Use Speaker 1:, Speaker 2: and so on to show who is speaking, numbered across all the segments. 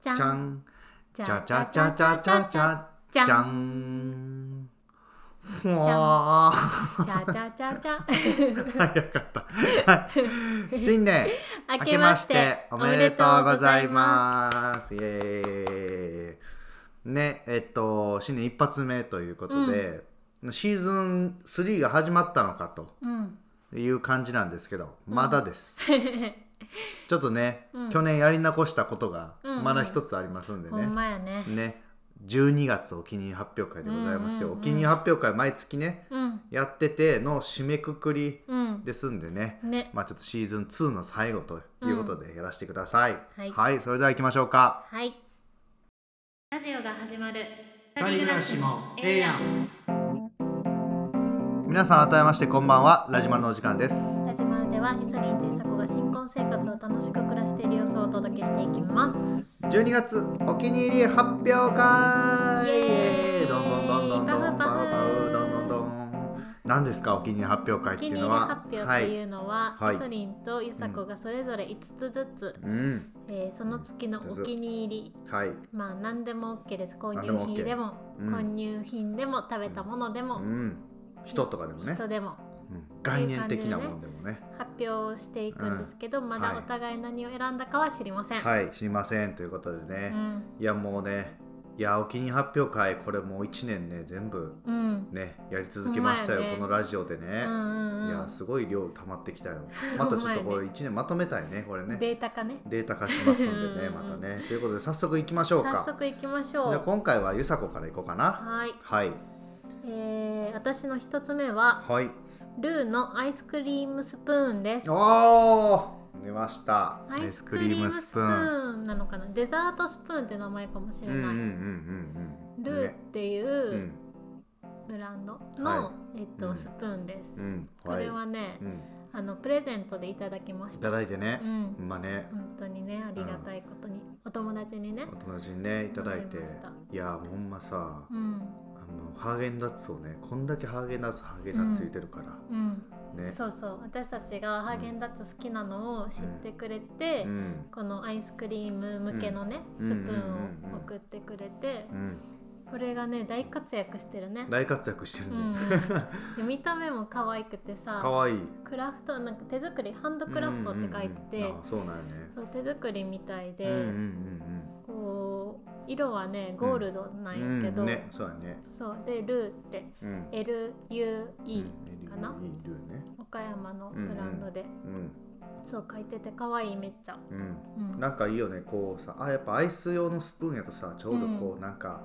Speaker 1: じゃん
Speaker 2: じゃん
Speaker 1: じ
Speaker 2: じゃじゃじゃじゃじゃじゃ
Speaker 1: ん
Speaker 2: じゃんふわー
Speaker 1: じゃじゃじゃじゃ
Speaker 2: 早かった。はい。新年。
Speaker 1: 明
Speaker 2: 明けまして。おめでとうございます。イエーイ。ね、えっと新年一発目ということで、シーズン3が始まったのかと
Speaker 1: うん。
Speaker 2: いう感じなんですけど、まだです。ちょっとね、
Speaker 1: うん
Speaker 2: 去年やり残したことが
Speaker 1: うんうん
Speaker 2: まだ一つありますんでね。
Speaker 1: ほんまやね
Speaker 2: ね、12月お気に入り発表会でございますよ。
Speaker 1: うんうんうん
Speaker 2: お気に入り発表会毎月ね
Speaker 1: うん
Speaker 2: やってての締めくくり
Speaker 1: うん
Speaker 2: ですんでね。
Speaker 1: ね
Speaker 2: まあちょっとシーズン2の最後ということでやらせてください。
Speaker 1: はい
Speaker 2: それでは行きましょうか。
Speaker 1: はいラジオが始まる
Speaker 2: もええやん。皆さん改めましてこんばんは。ラジマルのお時間です。
Speaker 1: ラジマルではイソリンとイサコが新婚生活を楽しく暮らしている様子をお届けしていきます
Speaker 2: 12月お気に入り発表会。どんどんどんどんどん
Speaker 1: パフパフ
Speaker 2: どんどんどん。何ですかお気に入り発表会
Speaker 1: お気に入り
Speaker 2: っていうのは？
Speaker 1: 発表というのは、
Speaker 2: はい
Speaker 1: イソリンとイサコがそれぞれ5つずつ、
Speaker 2: うん。
Speaker 1: えーその月のお気に入り
Speaker 2: はい。
Speaker 1: まあ何でも OK です購入
Speaker 2: 何でも OK
Speaker 1: 品でも
Speaker 2: うん
Speaker 1: 購入品でも食べたものでも、
Speaker 2: うん。人とかでもね。
Speaker 1: 人でも
Speaker 2: うん概念的なもんでもね。
Speaker 1: 発表していくんですけど、ま
Speaker 2: はい
Speaker 1: だお互い何を選んだかは知りません、
Speaker 2: はい、知りませんということでね。
Speaker 1: うん
Speaker 2: いやもうね、いやお気に入り発表会これもう1年ね全部
Speaker 1: うん
Speaker 2: ねやり続けましたよ、
Speaker 1: ね
Speaker 2: このラジオでね。
Speaker 1: うんうんうん
Speaker 2: いやすごい量溜まってきたよ。またちょっとこれ1年まとめたいねこれね。
Speaker 1: データ化ね
Speaker 2: データ化しますんでね
Speaker 1: うん
Speaker 2: またね。ということで早速いきましょうか。
Speaker 1: 早速いきましょ
Speaker 2: じゃあ
Speaker 1: う
Speaker 2: 今回はゆさこからいこうかな。
Speaker 1: はい、
Speaker 2: はい
Speaker 1: えー、私の一つ目は
Speaker 2: はい。
Speaker 1: ルーのアイスクリームスプーンです。
Speaker 2: おお出ました。
Speaker 1: アイスクリームスプーンなのかな？デザートスプーンって名前かもしれない、
Speaker 2: うんうんうんうんうん。
Speaker 1: ルーっ
Speaker 2: ね
Speaker 1: ていううん。ブランドの、
Speaker 2: は
Speaker 1: えっと
Speaker 2: うん。
Speaker 1: スプーンです、
Speaker 2: うん。
Speaker 1: これはね、
Speaker 2: うん。
Speaker 1: あのプレゼントでいただきまし
Speaker 2: い
Speaker 1: た
Speaker 2: ただいてね。
Speaker 1: う。ん。
Speaker 2: まあね。
Speaker 1: 本当にねありがたいことに、お友達にね。
Speaker 2: お友達にねいただいて。
Speaker 1: い
Speaker 2: やほんまさ。
Speaker 1: うん。
Speaker 2: あのハーゲンダッツをねこんだけハーゲンダッツハーゲンダッツついてるから、
Speaker 1: うん、
Speaker 2: ね。
Speaker 1: そうそう。私たちがハーゲンダッツ好きなのを知ってくれて、
Speaker 2: うん。
Speaker 1: このアイスクリーム向けのね、
Speaker 2: うん。
Speaker 1: スプーンを送ってくれて、
Speaker 2: うん
Speaker 1: これがね大活躍してるね、
Speaker 2: 大活躍してる
Speaker 1: うんうん。見た目も可愛くてさ
Speaker 2: かわい。い
Speaker 1: クラフトなんか手作りハンドクラフトって書いてて、
Speaker 2: うんうんうんあそうなんよね。
Speaker 1: そう手作りみたいで、
Speaker 2: うんうん
Speaker 1: こう色はねゴールドな
Speaker 2: うんん
Speaker 1: やけど、
Speaker 2: うんねそうやね。
Speaker 1: そうでルーって
Speaker 2: うん。
Speaker 1: LUE かな、
Speaker 2: いいルーね。
Speaker 1: 岡山のブランドで、
Speaker 2: うん。
Speaker 1: そう書いてて可愛いめっちゃ、
Speaker 2: うん。
Speaker 1: うん、
Speaker 2: なんかいいよね。こうさあやっぱアイス用のスプーンやとさちょうどこう、
Speaker 1: うん。
Speaker 2: なんか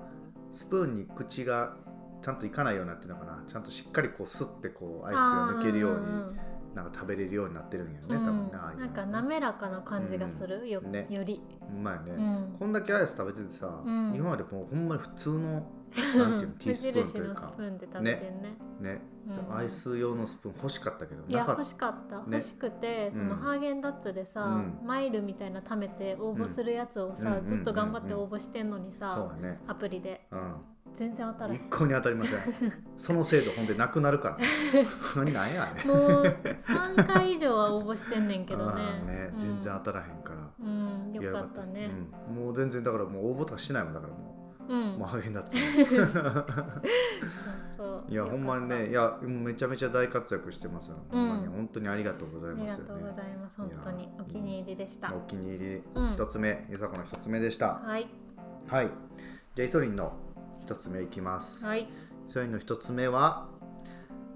Speaker 2: スプーンに口がちゃんといかないようになってるのかな。ちゃんとしっかりこうすってこうアイスが抜けるように。
Speaker 1: あーんん。
Speaker 2: なんか食べれるようになってるんやね、
Speaker 1: うん。
Speaker 2: 多分ねああいうの
Speaker 1: なんか滑らかな感じがする、よ
Speaker 2: ね。
Speaker 1: より、
Speaker 2: うまいね、
Speaker 1: うん、
Speaker 2: こんだけアイス食べててさ、
Speaker 1: うん。
Speaker 2: 今までもうほんまに普通のなんていうの ティースプーンというか。
Speaker 1: プーンで食べてんね。
Speaker 2: ね、
Speaker 1: うん。
Speaker 2: アイス用のスプーン欲しかったけど
Speaker 1: いや欲しかった、
Speaker 2: ね。
Speaker 1: 欲しくてその
Speaker 2: うん。
Speaker 1: ハーゲンダッツでさ、
Speaker 2: うん。
Speaker 1: マイルみたいな貯めて応募するやつをさ、
Speaker 2: うん。
Speaker 1: ずっと頑張って応募してんのにさ、
Speaker 2: だね。
Speaker 1: アプリで。
Speaker 2: うん
Speaker 1: 全然当たら
Speaker 2: 一向に当たりません。その制度ほんでなくなるから。何なんやね。
Speaker 1: もう3回以上は応募してんねんけどね。
Speaker 2: ね
Speaker 1: うん。
Speaker 2: 全然当たらへんから、
Speaker 1: うんよかったね。
Speaker 2: うん。もう全然だからもう応募とかしないもんだからも
Speaker 1: う。ん、
Speaker 2: う、もうハーゲンダッツ
Speaker 1: そうそう。
Speaker 2: いやほんまにねいやもうめちゃめちゃ大活躍してますよ、ほんまに。本当にありがとうござい
Speaker 1: あり
Speaker 2: ますよね。
Speaker 1: がとうございます。本当にお気に入りでした。
Speaker 2: お気に入り。
Speaker 1: うん。
Speaker 2: 一つ目、ゆさこの一つ目でした。
Speaker 1: はい。
Speaker 2: はい。じゃあイソリンの一つ目いきます、
Speaker 1: はい。
Speaker 2: イソリンの一つ目は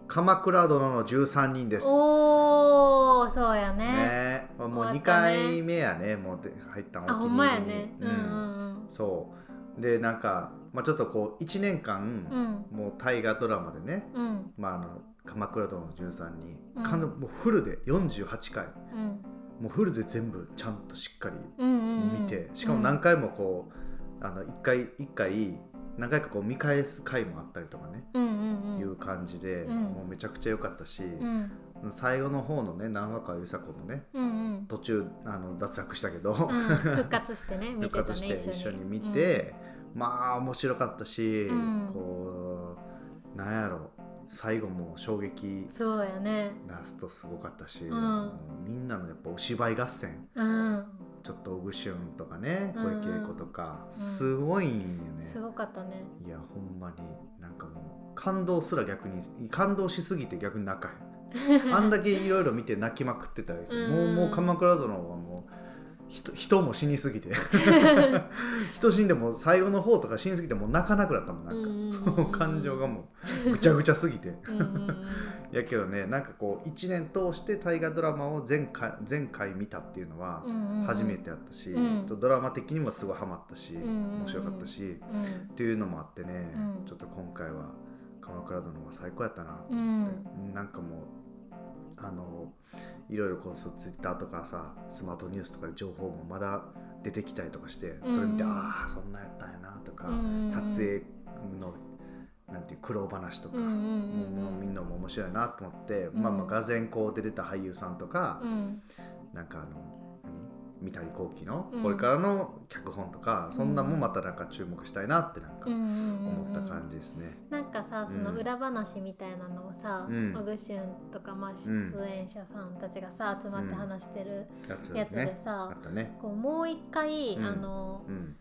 Speaker 2: 鎌倉殿の13人です。
Speaker 1: おーそうやね。
Speaker 2: ねもう2
Speaker 1: 終わったね
Speaker 2: 回目やねもうで入ったお気に入りに。
Speaker 1: ね。うん。うん
Speaker 2: そう。でなんか、まあ、ちょっとこう1年間、
Speaker 1: うん。
Speaker 2: もう大河ドラマでね
Speaker 1: うん。うん「
Speaker 2: まあ、あの鎌倉殿の13人」
Speaker 1: うん。
Speaker 2: 完全もうフルで48回
Speaker 1: うん。
Speaker 2: もうフルで全部ちゃんとしっかり
Speaker 1: うんうんうん。
Speaker 2: 見て、しかも何回もこう、あの1回一回何回かこう見返す回もあったりとかね、いう感じで、
Speaker 1: うん。
Speaker 2: もうめちゃくちゃ良かったし、
Speaker 1: うん。
Speaker 2: 最後の方のね何話かはゆさこもね途中あの脱落したけど、
Speaker 1: うん。復活してね 見
Speaker 2: 復活して一緒に。見て、まあ面白かったし、
Speaker 1: うん。
Speaker 2: こうなんやろ最後も衝撃。
Speaker 1: そうやね。
Speaker 2: ラストすごかったし、うみんなのやっぱお芝居合戦。
Speaker 1: うん。
Speaker 2: ちょっと小串とかね
Speaker 1: うん。うん
Speaker 2: 小池栄子とか、すごいんよね、
Speaker 1: すごかったね。
Speaker 2: いやほんまになんかもう感動すら逆に感動しすぎて逆に泣かへん。あんだけいろいろ見て泣きまくってたりする、
Speaker 1: うん。
Speaker 2: もうもう鎌倉殿はもう人人も死にすぎて。人死んでも最後の方とか死にすぎてもう泣かなくなったもんなんか、感情がもうぐちゃぐちゃすぎて。やけどねなんかこう1年通して大河ドラマを全回全回見たっていうのは初めてやったし、
Speaker 1: う
Speaker 2: ドラマ的にもすごいハマったし、
Speaker 1: んうんうん。
Speaker 2: 面白かったし、
Speaker 1: うん。
Speaker 2: っていうのもあってね、
Speaker 1: うん。
Speaker 2: ちょっと今回は「鎌倉殿」は最高やったなと
Speaker 1: う
Speaker 2: 思って、
Speaker 1: ん。
Speaker 2: なんかもうあのいろいろこうそうツイッターとかさスマートニュースとかで情報もまだ出てきたりとかしてそれ見て、
Speaker 1: うん。うん
Speaker 2: ああそんなんやったんやなとか、
Speaker 1: うん
Speaker 2: 撮影のなんていう苦労話とか、
Speaker 1: うんうん
Speaker 2: みんなも面白いなと思って、
Speaker 1: うん
Speaker 2: まあまあがぜこう出てた俳優さんとか、
Speaker 1: うん。
Speaker 2: なんかあの何三谷幸喜の
Speaker 1: うん。
Speaker 2: これからの脚本とか、そんなんもまたなんか注目したいなってなんか
Speaker 1: うんうんうんうん。
Speaker 2: 思った感じですね。
Speaker 1: なんかさその
Speaker 2: うん。
Speaker 1: 裏話みたいなのをさ、
Speaker 2: うん。
Speaker 1: オグシュンとか、まあ、出演者さんたちがさ集まって話してる
Speaker 2: やつ
Speaker 1: で
Speaker 2: ね。
Speaker 1: さ
Speaker 2: あ、ったね。
Speaker 1: こうもう一回、
Speaker 2: うん。
Speaker 1: あの
Speaker 2: うん。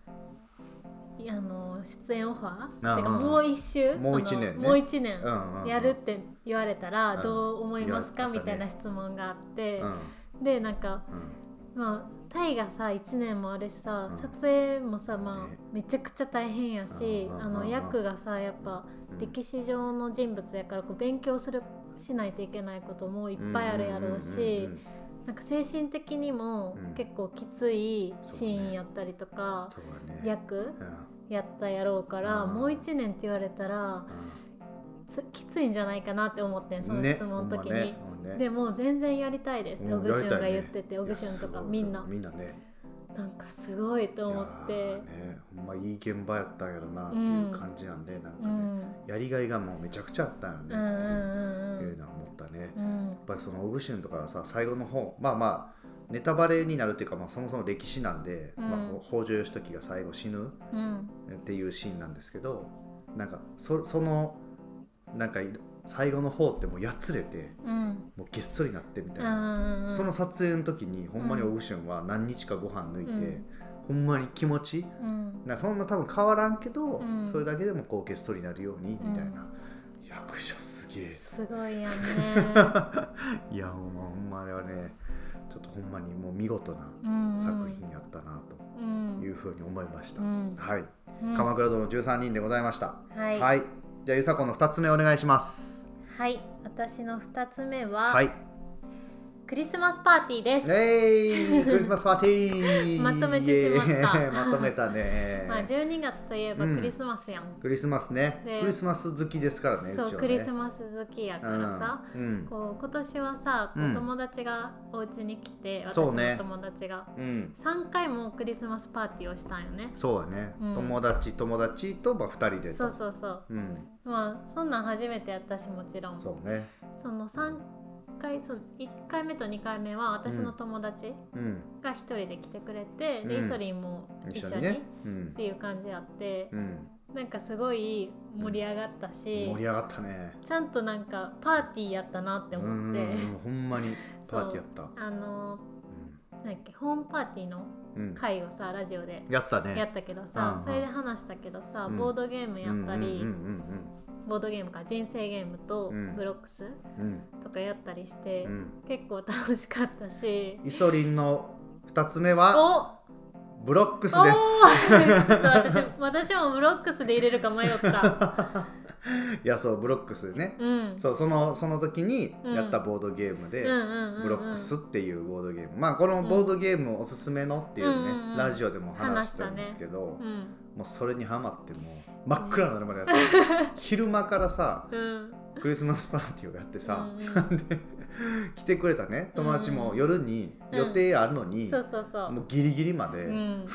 Speaker 1: あの出演オファ
Speaker 2: あ
Speaker 1: ー？
Speaker 2: あ
Speaker 1: てかもう一周？
Speaker 2: もう一年ね。
Speaker 1: もう一年
Speaker 2: うんうん。
Speaker 1: やるって言われたら
Speaker 2: うん。
Speaker 1: どう思いますか、みたいな質問があって。
Speaker 2: う、ん。
Speaker 1: でなんか
Speaker 2: うん。
Speaker 1: まあタイがさ1年もあるしさ、
Speaker 2: うん。
Speaker 1: 撮影もさ、まあ
Speaker 2: ね。
Speaker 1: めちゃくちゃ大変やし、あの役がさやっぱ
Speaker 2: うん
Speaker 1: 歴史上の人物やからこう勉強するしないといけないこともいっぱいあるやろうし、
Speaker 2: んんんん
Speaker 1: なんか精神的にも
Speaker 2: うん。
Speaker 1: 結構きついシーンやったりとか、
Speaker 2: そうだね。
Speaker 1: 役
Speaker 2: うん。
Speaker 1: やったやろうから、
Speaker 2: うん。
Speaker 1: もう1年って言われたらつきついんじゃないかなって思ってんその
Speaker 2: ね。
Speaker 1: 質問の時に。
Speaker 2: ねね。
Speaker 1: でもう全然やりたいです。って
Speaker 2: うん
Speaker 1: オグシュンが言ってて、オグシュンとかみんな。
Speaker 2: みんなね。
Speaker 1: なんかすごいと思って。
Speaker 2: ー、ね、ほんまいい現場やったんやろなっていう感じなんで、なんかね、
Speaker 1: うん、
Speaker 2: やりがいがもうめちゃくちゃあったんよね、
Speaker 1: うんうんうん
Speaker 2: っていうのは思ったね。やっ
Speaker 1: うん
Speaker 2: ぱりそのオグシュンとかはさ最後の方まあまあネタバレになるっていうか、まあ、そもそも歴史なんで、
Speaker 1: うん。
Speaker 2: まあ、北条義時が最後死ぬ
Speaker 1: うん。
Speaker 2: っていうシーンなんですけどなんかそそのなんか最後の方ってもうやつれて
Speaker 1: うん。
Speaker 2: もうげっそりなってみたい
Speaker 1: うん
Speaker 2: な、
Speaker 1: うん
Speaker 2: その撮影の時にほんまにオグシュンは何日かご飯抜いて、
Speaker 1: うん。
Speaker 2: ほんまに気持ち
Speaker 1: うん。
Speaker 2: なんかそんな多分変わらんけど、
Speaker 1: うん。
Speaker 2: それだけでもこうげっそりなるようにみたいな、
Speaker 1: うん。
Speaker 2: 役者すげえ。
Speaker 1: すごいやんね。
Speaker 2: いやほんまほんまあれはねちょっとほんまにもう見事な作品やったな
Speaker 1: うん。
Speaker 2: というふうに思いました、
Speaker 1: うん。
Speaker 2: はい、
Speaker 1: うん。
Speaker 2: 鎌倉殿の13人でございました。
Speaker 1: はい。
Speaker 2: はい、じゃあゆさこの2つ目お願いします
Speaker 1: はい私の二つ目は、
Speaker 2: はい。
Speaker 1: クリスマスパーティーです、
Speaker 2: えいクリスマスパーティー!
Speaker 1: まとめてしまった。
Speaker 2: まとめたね。
Speaker 1: まあ12月といえば
Speaker 2: うん。
Speaker 1: クリスマスやん、
Speaker 2: クリスマスね。
Speaker 1: で
Speaker 2: クリスマス好きですからね
Speaker 1: そうクリスマス好きやからさ、
Speaker 2: うん。
Speaker 1: こう今年はさ、こう
Speaker 2: うん。
Speaker 1: 友達がお家に来て私の友達が
Speaker 2: うん、うん、
Speaker 1: 3回もクリスマスパーティーをしたんよね。
Speaker 2: そうだね、
Speaker 1: うん。
Speaker 2: 友達友達とまあ2人でと。
Speaker 1: そうそうそう。
Speaker 2: うん。
Speaker 1: まあそんなん初めてやったしもちろん。
Speaker 2: そうね。
Speaker 1: その3回その1回目と2回目は私の友達
Speaker 2: うん。
Speaker 1: が1人で来てくれて、で
Speaker 2: うん。
Speaker 1: イソリンも一緒にっていう感じあって
Speaker 2: う、ん。
Speaker 1: なんかすごい盛り上がったし、
Speaker 2: 盛り上がったね。
Speaker 1: ちゃんとなんかパーティーやったなって思って、
Speaker 2: うん。ほんまに パーティーやった。
Speaker 1: あのなんだっけホームパーティーの回をさラジオで
Speaker 2: やったね。
Speaker 1: やったけどさ、
Speaker 2: うん
Speaker 1: それで話したけどさ、
Speaker 2: うん。
Speaker 1: ボードゲームやったり、ボードゲームか人生ゲームと
Speaker 2: うん。
Speaker 1: ブロックスとかやったりして、
Speaker 2: うん。うん
Speaker 1: 結構楽しかったし。
Speaker 2: イソリンの2つ目は
Speaker 1: お！
Speaker 2: ブロックス
Speaker 1: お
Speaker 2: です。
Speaker 1: ー！ちょっと私私もブロックスで入れるか迷った。
Speaker 2: いやそうブロックスね、
Speaker 1: うん。
Speaker 2: そうそのその時にやったボードゲームで、ブロックスっていうボードゲーム。まあこのボードゲームおすすめのっていうね、ラジオでも話したんですけど、
Speaker 1: うん。
Speaker 2: もうそれにハマってもう真っ暗になるまでやって 昼間からさ
Speaker 1: うん。
Speaker 2: クリスマスパーティーをやってさ、
Speaker 1: うん。
Speaker 2: で来てくれたね。友達も
Speaker 1: うん。
Speaker 2: 夜に予定あるのに、
Speaker 1: そうそうそう。
Speaker 2: もうギリギリまで
Speaker 1: うん。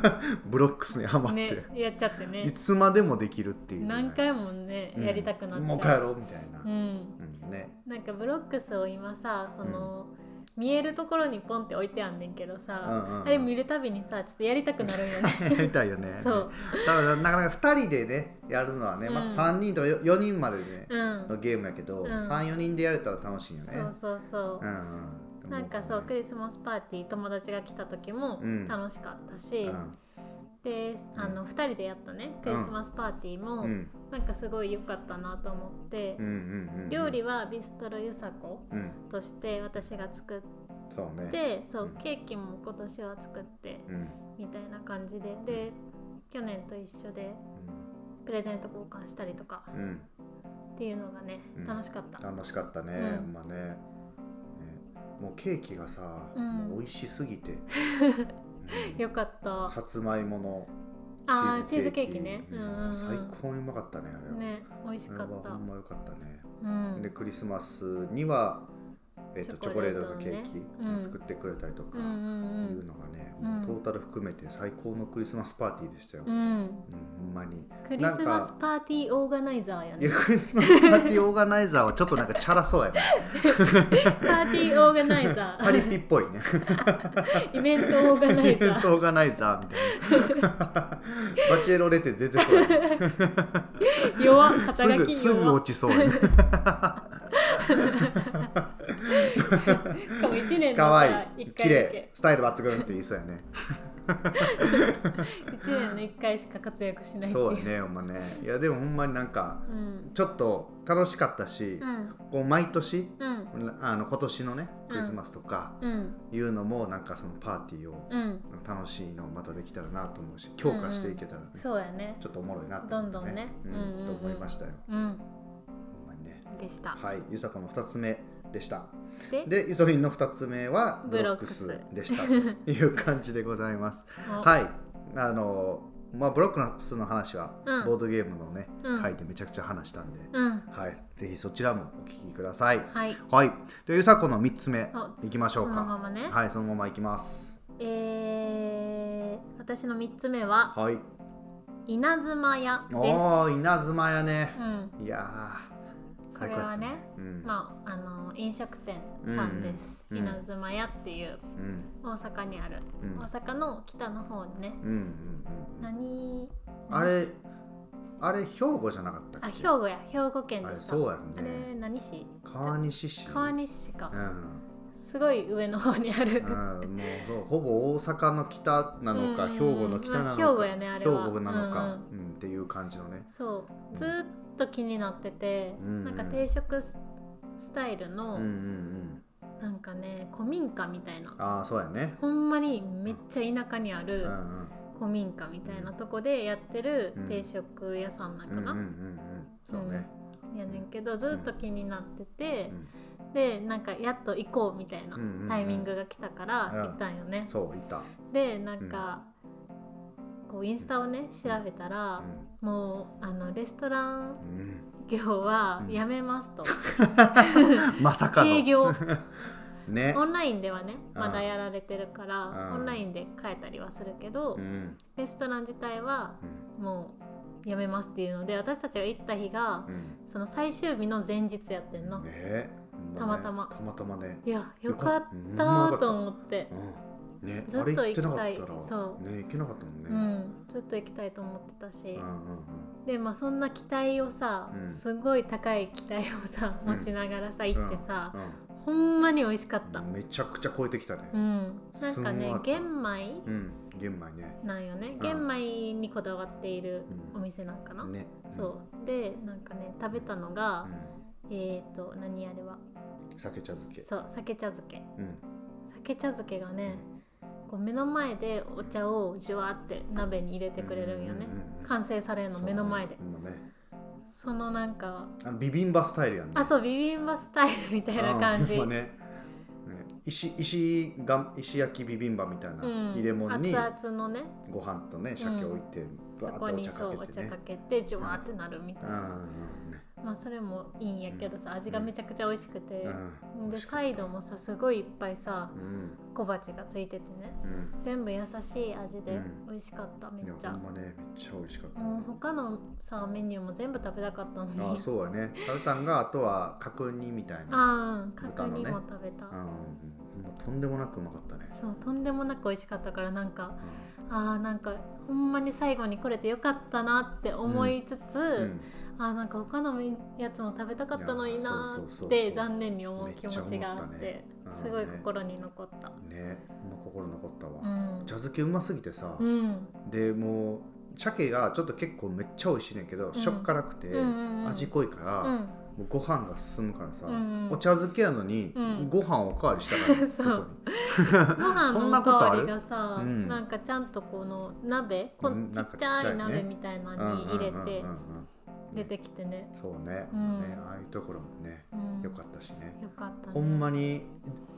Speaker 2: ブロックスにハマって、
Speaker 1: ねやっちゃって
Speaker 2: い
Speaker 1: ね
Speaker 2: つまでもできるっていうね、
Speaker 1: 何回もね
Speaker 2: うん。
Speaker 1: やりたくなっちゃう、
Speaker 2: もう帰ろうみたいな、
Speaker 1: うん。
Speaker 2: うんね。
Speaker 1: なんかブロックスを今さその、見えるところにポンって置いてあんねんけどさ、
Speaker 2: うんうんうん。
Speaker 1: あれ見るたびにさちょっとやりたくなるんよね。
Speaker 2: やりたいよね。
Speaker 1: そう。
Speaker 2: 多分なかなか2人でねやるのはね、また
Speaker 1: うん
Speaker 2: 3人とか4人までね、
Speaker 1: うん。
Speaker 2: のゲームやけど、
Speaker 1: うん。
Speaker 2: 34人でやれたら楽しいよね。
Speaker 1: そうそうそう。
Speaker 2: う、んうん、
Speaker 1: なんかそうクリスマスパーティー友達が来た時も
Speaker 2: うん。
Speaker 1: 楽しかったし、
Speaker 2: うん
Speaker 1: であの2人でやったねクリスマスパーティーも、
Speaker 2: うん。
Speaker 1: なんかすごい良かったなと思って、
Speaker 2: うんうんうんうん。
Speaker 1: 料理はビストロゆさこ
Speaker 2: うん。
Speaker 1: として私が作っ
Speaker 2: そうね。
Speaker 1: てそう
Speaker 2: うん。
Speaker 1: ケーキも今年は作って
Speaker 2: うん。
Speaker 1: みたいな感じでで去年と一緒でプレゼント交換したりとかっていうのがね、
Speaker 2: うん。
Speaker 1: 楽しかった。
Speaker 2: 楽しかったね、
Speaker 1: うん。
Speaker 2: まあね。ね。もうケーキがさ、
Speaker 1: うん。
Speaker 2: もう美味しすぎて、う ん
Speaker 1: よかった。
Speaker 2: さつまいもの
Speaker 1: あーチーズ
Speaker 2: ケーキ。
Speaker 1: ね。うん。
Speaker 2: 最高にうまかったねあれは、
Speaker 1: ね美味しかった。
Speaker 2: ほ。んまよかったね、
Speaker 1: うん。
Speaker 2: でクリスマスには、えっとチ
Speaker 1: チョ
Speaker 2: ョコレート
Speaker 1: の
Speaker 2: ケーキ
Speaker 1: うん。
Speaker 2: を作ってくれたりとか、いうのがね、
Speaker 1: うん。
Speaker 2: もうトータル含めて最高のクリスマスパーティーでしたよ、
Speaker 1: う
Speaker 2: うん
Speaker 1: ん。
Speaker 2: ほんまに。
Speaker 1: クリスマスパーティーオーガナイザーやね。
Speaker 2: いや。クリスマスパーティーオーガナイザーはちょっとなんかチャラそうやね。
Speaker 1: パーティーオーガナイザ
Speaker 2: パリピっぽいね。
Speaker 1: ー。イベントオーガナイザー。
Speaker 2: イベントオーガナイザーみたいな。バチェロレって出てそう
Speaker 1: 弱っ肩
Speaker 2: すぐ
Speaker 1: 書き弱っ。
Speaker 2: すぐ落ちそうやね
Speaker 1: しかも一年の
Speaker 2: かわい。
Speaker 1: さ
Speaker 2: い綺麗。
Speaker 1: け
Speaker 2: スタイル抜群って言いそうやね。
Speaker 1: 一年の一回しか活躍しない
Speaker 2: そうやねほんまね。いやでもほんまになんか
Speaker 1: うん。
Speaker 2: ちょっと楽しかったし、
Speaker 1: うん。
Speaker 2: こう毎年
Speaker 1: うん。
Speaker 2: あの今年のねクリスマスとか
Speaker 1: うん。
Speaker 2: いうのもなんかそのパーティーを
Speaker 1: うん。
Speaker 2: 楽しいのまたできたらなと思うし強化していけたらね、
Speaker 1: そうやね。
Speaker 2: ちょっとおもろいなと思って
Speaker 1: どんどんね。
Speaker 2: うん。
Speaker 1: うんうんうん。
Speaker 2: と思いましたよ。
Speaker 1: うん。
Speaker 2: ほんまにね。
Speaker 1: でした。
Speaker 2: はい。ゆさこの2つ目でした。
Speaker 1: で
Speaker 2: でイソリンの2つ目はブ
Speaker 1: ブ
Speaker 2: ロックスでした。という感じでございます。
Speaker 1: お。
Speaker 2: はい。あのまあブロックスの話は
Speaker 1: うん。
Speaker 2: ボードゲームのね、
Speaker 1: うん。
Speaker 2: 回でめちゃくちゃ話したんで、
Speaker 1: うん。
Speaker 2: はい。ぜひそちらもお聞きください。
Speaker 1: はい。
Speaker 2: はい。でゆさこの3つ目
Speaker 1: お
Speaker 2: いきましょう
Speaker 1: そのま
Speaker 2: か
Speaker 1: まね。
Speaker 2: はいそのままいきます。
Speaker 1: えー私の三つ目は
Speaker 2: はい。
Speaker 1: 稲妻屋です。
Speaker 2: おお稲妻やね。
Speaker 1: う、ん。
Speaker 2: いや
Speaker 1: これはね
Speaker 2: うん。
Speaker 1: まああの飲食店さんです、
Speaker 2: うんうん。
Speaker 1: 稲妻屋っていう
Speaker 2: うん。
Speaker 1: 大阪にある、
Speaker 2: うん。
Speaker 1: 大阪の北の方にね。
Speaker 2: うんうんうん
Speaker 1: 何？
Speaker 2: あれあれ兵庫じゃなかったっけ？
Speaker 1: あ兵庫や。兵庫県でした。
Speaker 2: そうや
Speaker 1: あれ
Speaker 2: ね
Speaker 1: 何市？
Speaker 2: 川西市。
Speaker 1: 川西市か、
Speaker 2: うん。
Speaker 1: すごい上の方にある、
Speaker 2: うん、もうそうほぼ大阪の北なのか、
Speaker 1: うん
Speaker 2: 兵庫の北なのか、
Speaker 1: まあ兵庫やねあれは。
Speaker 2: 兵庫なのか、
Speaker 1: うん
Speaker 2: うん。っていう感じのね。
Speaker 1: そう。ずーっと気になってて、
Speaker 2: うん
Speaker 1: なんか定食ススタイルの、
Speaker 2: うんうんうん。
Speaker 1: なんかね古民家みたいな。
Speaker 2: ああそうやね。
Speaker 1: ほんまにめっちゃ田舎にあ
Speaker 2: う
Speaker 1: る
Speaker 2: ん。
Speaker 1: 古民家みたいなとこでやってる
Speaker 2: うん。
Speaker 1: 定食屋さんなんかな、
Speaker 2: うんうんうんうん。そうね、
Speaker 1: やねんけどずっと気になってて
Speaker 2: う、ん
Speaker 1: でなんかやっと行こうみたいな
Speaker 2: うんうんうん。
Speaker 1: タイミングが来たから
Speaker 2: うん。
Speaker 1: 行ったんよね、
Speaker 2: そういた、
Speaker 1: でなんか、こうインスタをね調べたら、もうあのレストラン
Speaker 2: うん
Speaker 1: 業はやめますと、
Speaker 2: うん、まさかの。
Speaker 1: 営業。
Speaker 2: ね。
Speaker 1: オンラインではね
Speaker 2: うん。
Speaker 1: まだやられてるから
Speaker 2: うん。
Speaker 1: オンラインで変えたりはするけど、
Speaker 2: うん。
Speaker 1: レストラン自体は
Speaker 2: うん。
Speaker 1: もうやめますっていうので私たちが行った日が
Speaker 2: うん。
Speaker 1: その最終日の前日やってんの、
Speaker 2: ね。
Speaker 1: たまたま。
Speaker 2: たまたまね。
Speaker 1: いやよかっ
Speaker 2: うん
Speaker 1: た
Speaker 2: よかった
Speaker 1: と思って。
Speaker 2: うんね
Speaker 1: ずっと
Speaker 2: 行
Speaker 1: きたい。そう。
Speaker 2: ね行けなかったもんね。
Speaker 1: うん。ずっと行きたいと思ってたし、
Speaker 2: うんうん
Speaker 1: でまあそんな期待をさ、
Speaker 2: うん。
Speaker 1: すごい高い期待をさ
Speaker 2: うん。
Speaker 1: 持ちながらさ、行ってさ、
Speaker 2: うん
Speaker 1: ほんまに美味しかった、
Speaker 2: うんめちゃくちゃ超えてきたね。
Speaker 1: うん、なんかね玄米？
Speaker 2: うん玄米ね。
Speaker 1: なんよね。
Speaker 2: うん。
Speaker 1: 玄米にこだわっている
Speaker 2: うん。
Speaker 1: お店なんかな、
Speaker 2: ね。
Speaker 1: そう。でなんかね食べたのが
Speaker 2: う、ん。
Speaker 1: えっ、ー、と何あれは？
Speaker 2: 酒茶漬け。
Speaker 1: そう酒茶漬け。
Speaker 2: うん。
Speaker 1: 酒茶漬けがねこう目の前でお茶をジュワーって鍋に入れてくれるんよね、
Speaker 2: うんうんうん
Speaker 1: 完成されるの目の前で。
Speaker 2: そうね
Speaker 1: そのなんか
Speaker 2: あのビビンバスタイルやんね。
Speaker 1: あそうビビンバスタイルみたいな感じ、
Speaker 2: ね。ね。石石が石焼きビビンバみたいな
Speaker 1: うん。
Speaker 2: 入れ物に
Speaker 1: 熱々のね。
Speaker 2: ご飯とね鮭置いて
Speaker 1: そ
Speaker 2: バーッ
Speaker 1: こに
Speaker 2: とお茶
Speaker 1: そうお茶か
Speaker 2: かけてね
Speaker 1: けてジュワーってなるみたいな、
Speaker 2: うん
Speaker 1: まあそれもいいんやけどさ味がめちゃくちゃ美味しくて、
Speaker 2: うん。
Speaker 1: でサイドもさすごいいっぱいさ
Speaker 2: うん。
Speaker 1: 小鉢がついててね。
Speaker 2: うん。
Speaker 1: 全部優しい味で
Speaker 2: うん。
Speaker 1: 美味しかった、めっちゃ。
Speaker 2: ほんまねめっちゃ美味しかった、
Speaker 1: もう他のさメニューも全部食べたかったのに。
Speaker 2: ああそうやね。食べたんがあとは角煮みたいな。
Speaker 1: ああ角煮も食べた、
Speaker 2: うんうんほん。まとんでもなくうまかったね、
Speaker 1: そうとんでもなく美味しかったからなんか
Speaker 2: う
Speaker 1: あーなんかほんまに最後に来れてよかったなって思いつつ、
Speaker 2: ん。うん
Speaker 1: あーなんか他のやつも食べたかったのになって残念に思う気持ちがあってすごい心に残った。
Speaker 2: ね。ほんま心残ったわ、
Speaker 1: うん。
Speaker 2: 茶漬けうますぎてさ、
Speaker 1: うん。
Speaker 2: でもう鮭がちょっと結構めっちゃ美味しいねんけど、
Speaker 1: ん。
Speaker 2: しょっ辛くて、味濃いから、
Speaker 1: うん。
Speaker 2: もうご飯が進むからさ、
Speaker 1: うんうん
Speaker 2: お茶漬けやのに、
Speaker 1: うん。
Speaker 2: ご飯おかわりしたから、
Speaker 1: そう。ご飯
Speaker 2: そん
Speaker 1: の
Speaker 2: なことある？
Speaker 1: 香りがさ、
Speaker 2: うん。
Speaker 1: なんかちゃんとこの鍋こ
Speaker 2: うん。
Speaker 1: ちっちゃい鍋みたいなのに入れて出てきてね、
Speaker 2: そうね,、
Speaker 1: うん。
Speaker 2: ねああいうところもね
Speaker 1: うん、
Speaker 2: よかったしね、
Speaker 1: よかったね。
Speaker 2: ほんまに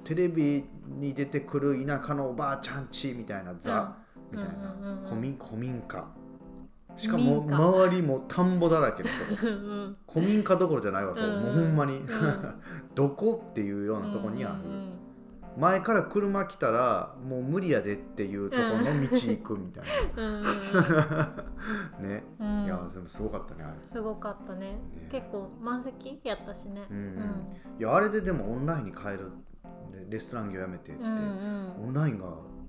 Speaker 2: テレビに出てくる田舎のおばあちゃんちみたいなザ、みたいな、
Speaker 1: うんうんうんうん。
Speaker 2: 古民古民家。しかも周りも田んぼだらけのとこ。
Speaker 1: うんうん。
Speaker 2: 古民家どころじゃないわそう、
Speaker 1: うん。
Speaker 2: もうほんまに、
Speaker 1: ん。
Speaker 2: どこっていうようなとこにある、
Speaker 1: うんうん
Speaker 2: 前から車来たらもう無理やでっていうところの道行くみたい
Speaker 1: うん うん。うん
Speaker 2: なね、
Speaker 1: うん。
Speaker 2: いやでもすごかったねあれ。
Speaker 1: すごかったね。
Speaker 2: ね。
Speaker 1: 結構満席やったしね。
Speaker 2: うんいやあれででもオンラインに変えるレレストラン業やめてって、
Speaker 1: うんうん。
Speaker 2: オンラインが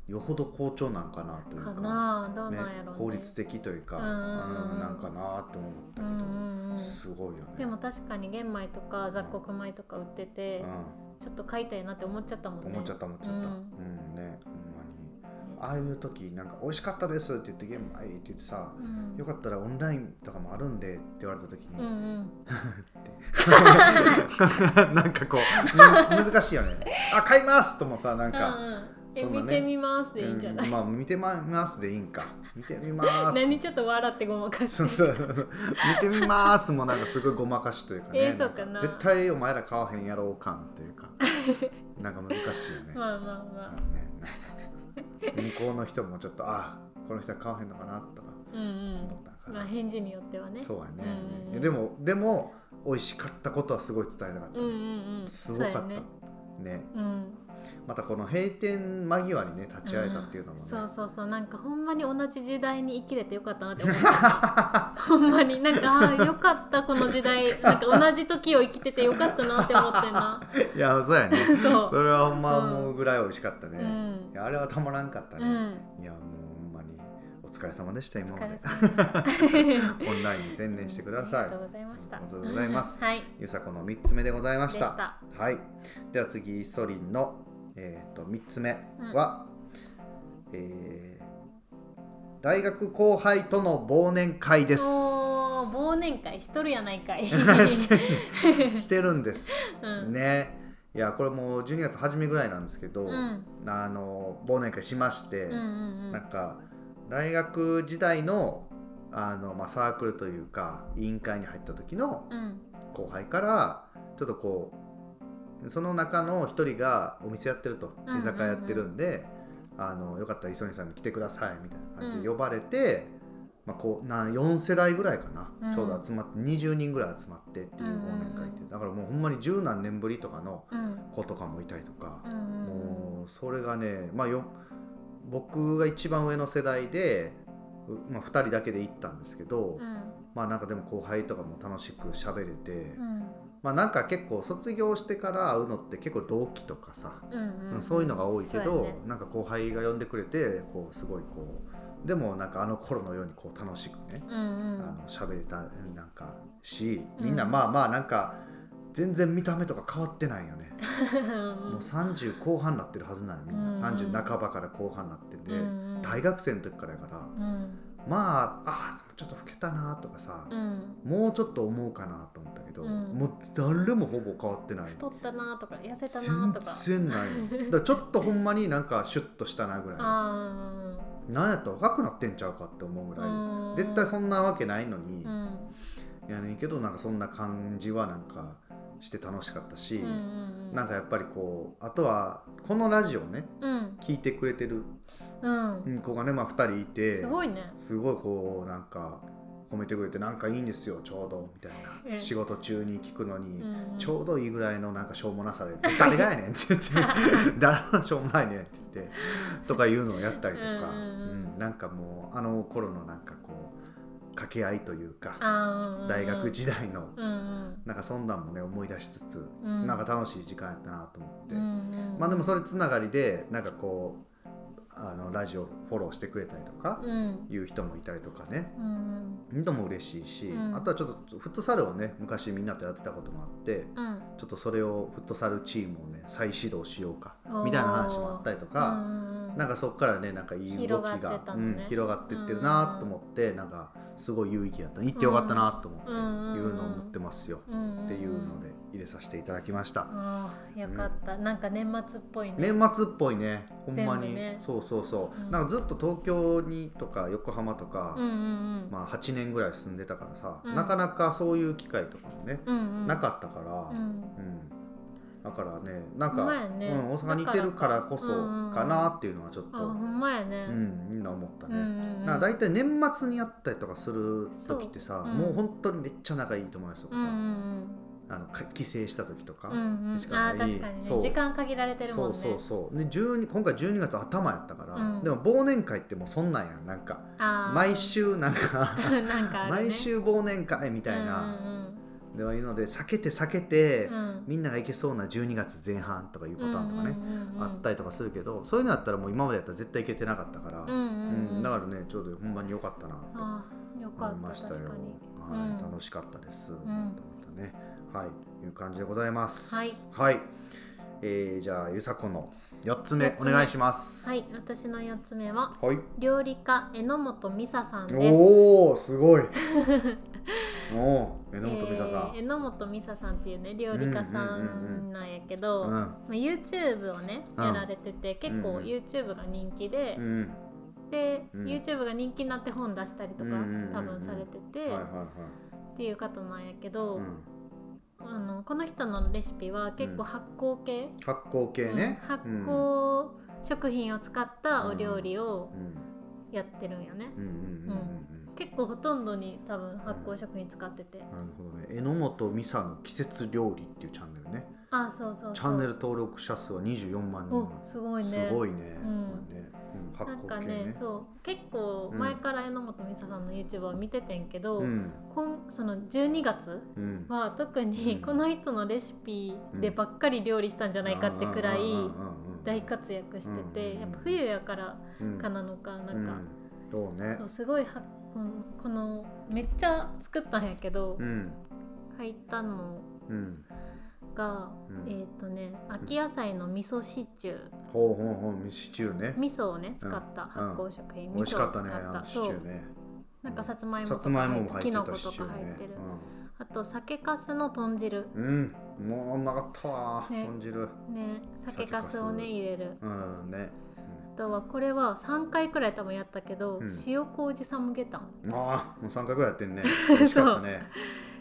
Speaker 2: よほど好調なんかなというか
Speaker 1: か
Speaker 2: ね。
Speaker 1: ね。
Speaker 2: 効率的というか、
Speaker 1: うんうんうん。
Speaker 2: うんなんかなって思ったけど、
Speaker 1: うんうんうん
Speaker 2: すごいよね。
Speaker 1: でも確かに玄米とか雑穀米とか売っててちょっと買いたいなって思っちゃったもんね。
Speaker 2: うん、思っちゃった思っちゃった、
Speaker 1: う
Speaker 2: うんんねほんまに。ああいう時なんか美味しかったですって言って玄米って言ってさ、
Speaker 1: うん。
Speaker 2: よかったらオンラインとかもあるんでって言われた時に、
Speaker 1: うんうん。
Speaker 2: なんかこうむ難しいよね。あ買いますともさなんか、
Speaker 1: うんうんえ
Speaker 2: ね。
Speaker 1: 見てみますでいいんじゃない、
Speaker 2: うんまあ見てますでいいんか。見てみます。
Speaker 1: 何ちょっと笑ってごまかして。
Speaker 2: そうそう。見てみますもなんかすごいごまかしというかね。
Speaker 1: えーそうかな。
Speaker 2: 絶対お前ら買わへんやろう感というか。なんか難しいよね,
Speaker 1: まあまあまあ。
Speaker 2: ね。なんか向こうの人もちょっとあこの人は買わへんのかなとか。
Speaker 1: うんうん。
Speaker 2: 思ったのかな、
Speaker 1: まあ返事によってはね。
Speaker 2: そうやね、
Speaker 1: うん
Speaker 2: でもでも美味しかったことはすごい伝えたかった、
Speaker 1: うんうんうん。
Speaker 2: すごかった。
Speaker 1: ね。
Speaker 2: ね。
Speaker 1: うん
Speaker 2: またこの閉店間際にね立ち会えたっていうのもね、
Speaker 1: そうそうそう。なんかほんまに同じ時代に生きれてよかったなって思った ほんまになんかあーよかったこの時代。なんか同じ時を生きててよかったなって思ってんな。
Speaker 2: いやそうやね。
Speaker 1: そう。
Speaker 2: それはほんま思うぐらい美味しかったね、
Speaker 1: うん。
Speaker 2: いやあれはたまらんかったね、
Speaker 1: うん。
Speaker 2: いやもうほんまにお疲れ様でした今
Speaker 1: お
Speaker 2: まで オンラインに専念してください。
Speaker 1: ありがとうございました。
Speaker 2: ありがとうございます。
Speaker 1: はい。
Speaker 2: ゆさこの3つ目でございました。
Speaker 1: でした。
Speaker 2: はい。では次イソリンの、えー、と3つ目は、えー大学後輩との忘年会です。
Speaker 1: 忘年会しとるやないかい。
Speaker 2: して してるんです、
Speaker 1: うん。
Speaker 2: ね。いやこれもう12月初めぐらいなんですけど、
Speaker 1: うん。
Speaker 2: あの忘年会しまして、
Speaker 1: うんうんうん。
Speaker 2: なんか大学時代のあの、まあ、サークルというか委員会に入った時の
Speaker 1: うん。
Speaker 2: 後輩からちょっとこうその中の一人がお店やってると居酒屋やってるんで、あのよかったら磯野さんに来てくださいみたいな感じで
Speaker 1: うん。
Speaker 2: 呼ばれて、まあ、こうな4世代ぐらいかな、
Speaker 1: うん。
Speaker 2: ちょうど集まって20人ぐらい集まってっていう忘年会って、だからもうほんまに十何年ぶりとかの
Speaker 1: うん。
Speaker 2: 子とかもいたりとか。もうそれがね、まあ、よ僕が一番上の世代で、うまあ、2人だけで行ったんですけど、
Speaker 1: うん。
Speaker 2: まあなんかでも後輩とかも楽しく喋れて、
Speaker 1: うん
Speaker 2: まあなんか結構卒業してから会うのって結構同期とかさ、
Speaker 1: うんうん
Speaker 2: そういうのが多いけど、
Speaker 1: ね。
Speaker 2: なんか後輩が呼んでくれてこうすごいこうでもなんかあの頃のようにこう楽しくね、
Speaker 1: うんうん。
Speaker 2: あの喋れたなんかしみんな
Speaker 1: うん
Speaker 2: まあまあなんか全然見た目とか変わってないよね。もう30後半になってるはずなんよみんな、
Speaker 1: うん。
Speaker 2: 30半ばから後半になってて、
Speaker 1: うんうん。
Speaker 2: 大学生の時からやから、
Speaker 1: うん
Speaker 2: まああーちょっと老けたなとかさ、
Speaker 1: うん。
Speaker 2: もうちょっと思うかなと思ったけど、
Speaker 1: うん。
Speaker 2: もう誰もほぼ変わってない。
Speaker 1: 太ったなとか痩せたなとか。
Speaker 2: 全然ない。の だちょっとほんまになんかシュッとしたなぐらい。
Speaker 1: あ
Speaker 2: なんやったら若くなってんちゃうかって思うぐらい、
Speaker 1: ー
Speaker 2: 絶対そんなわけないのに、
Speaker 1: うん。
Speaker 2: やねんけどなんかそんな感じはなんかして楽しかったし、
Speaker 1: うんうん
Speaker 2: なんかやっぱりこうあとはこのラジオね
Speaker 1: うん。
Speaker 2: 聞いてくれてる
Speaker 1: うん。
Speaker 2: 子がね、まあ、2人いて
Speaker 1: すごいね。
Speaker 2: すごいこうなんか褒めてくれてなんかいいんですよちょうどみたい
Speaker 1: うん
Speaker 2: な仕事中に聞くのに、
Speaker 1: うん
Speaker 2: ちょうどいいぐらいのなんかしょうもなさで「誰がやねん」って言って「誰のしょうもないねん」って言ってとかいうのをやったりとか、
Speaker 1: うんうんうん。
Speaker 2: うんなんかもうあの頃のなんかこう掛け合いというか大学時代のなんかそんなんもね思い出しつつ、
Speaker 1: うん。
Speaker 2: なんか楽しい時間やったなと思って、まあでもそれつながりでなんかこうあのラジオフォローしてくれたりとか
Speaker 1: うん。
Speaker 2: いう人もいたりとかね。
Speaker 1: うん
Speaker 2: 人も嬉しいし、
Speaker 1: うん。
Speaker 2: あとはちょっとフットサルをね昔みんなとやってたこともあって
Speaker 1: うん。
Speaker 2: ちょっとそれをフットサルチームをね再始動しようかみたいな話もあったりとか、
Speaker 1: うんうん
Speaker 2: なんかそこからねなんかいい動き
Speaker 1: 広がね。
Speaker 2: うん、広がっていってるなと思って、なんかすごい有意義やった行ってよかったなと思って、
Speaker 1: うん
Speaker 2: いうのを思ってますよ、
Speaker 1: うん
Speaker 2: っていうので入れさせていただきました、
Speaker 1: ああよかった、なんか年末っぽいね。
Speaker 2: 年末っぽいね。ほんまに、
Speaker 1: ね。
Speaker 2: そうそうそう、
Speaker 1: うん。
Speaker 2: なんかずっと東京にとか横浜とか、
Speaker 1: うんうんうん。
Speaker 2: まあ、8年ぐらい住んでたからさ、
Speaker 1: うん。
Speaker 2: なかなかそういう機会とかもね、
Speaker 1: うんうん。
Speaker 2: なかったから、
Speaker 1: うん。
Speaker 2: うん。だからねなんか、
Speaker 1: ね。
Speaker 2: うん、大阪にいてるからこそ
Speaker 1: だか
Speaker 2: なっていうのはちょっと、
Speaker 1: あほんまやね。
Speaker 2: うん、みんな思ったね。
Speaker 1: うんうんうん。
Speaker 2: なんか大体年末にやったりとかする時ってさ、
Speaker 1: そう。うん。
Speaker 2: もう本当にめっちゃ仲いい友達とかさ、
Speaker 1: うんうん
Speaker 2: あのか帰省した時とか、
Speaker 1: うんうん。
Speaker 2: しかない。
Speaker 1: あー確かにね。時間限られてるもんね。
Speaker 2: そうそうそう。で12今回12月頭やったから、
Speaker 1: うん。
Speaker 2: でも忘年会ってもうそんなんやん。なんか毎週なんか
Speaker 1: なんかね。
Speaker 2: 毎週忘年会みたいな、
Speaker 1: うん
Speaker 2: ではいうので避けて避けて、
Speaker 1: うん。うん
Speaker 2: みんなが行けそうな12月前半とかいうパターンとかね、
Speaker 1: うんうんうんうん
Speaker 2: あったりとかするけどそういうのやったらもう今までやったら絶対行けてなかったから、
Speaker 1: うんうんうん。
Speaker 2: だからねちょうどほんまに良かったなと思いましたよ。はい
Speaker 1: うん。
Speaker 2: 楽しかったです、
Speaker 1: ん。
Speaker 2: と思ったねはいいう感じでございます。
Speaker 1: はい、
Speaker 2: えーじゃあゆさこの4つ目
Speaker 1: 四つ目。
Speaker 2: お願いします。
Speaker 1: はい私の4つ目は
Speaker 2: はい。
Speaker 1: 料理家榎本美沙さんです。
Speaker 2: おおすごい。おお榎本美沙さん、
Speaker 1: えー榎本美沙さんっていうね料理家さんなんやけど、
Speaker 2: うん
Speaker 1: まあ、YouTube をね
Speaker 2: うん。
Speaker 1: やられてて、結構
Speaker 2: うん
Speaker 1: YouTube が人気で
Speaker 2: う、ん。
Speaker 1: で、
Speaker 2: うん。
Speaker 1: YouTube が人気になって本出したりとか、
Speaker 2: うんうんうんうん。
Speaker 1: 多分されてて、
Speaker 2: はいはいはい。
Speaker 1: っていう方なんやけど、
Speaker 2: うん
Speaker 1: あのこの人のレシピは結構発酵系、
Speaker 2: 発酵系ね、
Speaker 1: うん。発酵食品を使ったお料理を
Speaker 2: うん。
Speaker 1: やってるんよね、
Speaker 2: うんうんうんうんうん。
Speaker 1: 結構ほとんどに多分発酵食品使ってて、
Speaker 2: なるほどね。榎本美沙の季節料理っていうチャンネルね。
Speaker 1: あそうそうそう。
Speaker 2: チャンネル登録者数は24万人。
Speaker 1: おすごいね。
Speaker 2: すごいね,、
Speaker 1: うん。
Speaker 2: ねうん、発
Speaker 1: なんか
Speaker 2: ね
Speaker 1: ねそう結構前から榎本美沙さんの YouTube を見ててんけど、
Speaker 2: うん。
Speaker 1: こんその12月
Speaker 2: うん。
Speaker 1: は特に
Speaker 2: うん。
Speaker 1: この人のレシピでばっかり料理したんじゃないかってくらい大活躍してて
Speaker 2: うん
Speaker 1: やっぱ冬やから
Speaker 2: うん
Speaker 1: かなのかなんか、
Speaker 2: うん。そうね。
Speaker 1: そうすごいはこのこのめっちゃ作ったんやけど、
Speaker 2: うん。
Speaker 1: 入ったの
Speaker 2: うん
Speaker 1: が、
Speaker 2: うん。
Speaker 1: えっ、とね秋野菜の味噌シチュー。
Speaker 2: ほうほうほうシチューね。
Speaker 1: 味噌をね使った発酵食品、
Speaker 2: 美味しかったね
Speaker 1: 味噌を使
Speaker 2: あのシチ
Speaker 1: そう
Speaker 2: ューね。
Speaker 1: なんかさつまいも
Speaker 2: さつまいもも入って
Speaker 1: きのことか入ってる、あと酒粕の豚汁。
Speaker 2: うん、うん、もううまかったわ、
Speaker 1: ね。
Speaker 2: 豚汁。
Speaker 1: ね。酒粕をね入れる。
Speaker 2: うんね、
Speaker 1: あとはこれは3回くらい多分やったけど、
Speaker 2: うん。
Speaker 1: 塩麹サムゲタン、
Speaker 2: うん、ああもう3回ぐらいやってんね。美味しかったね。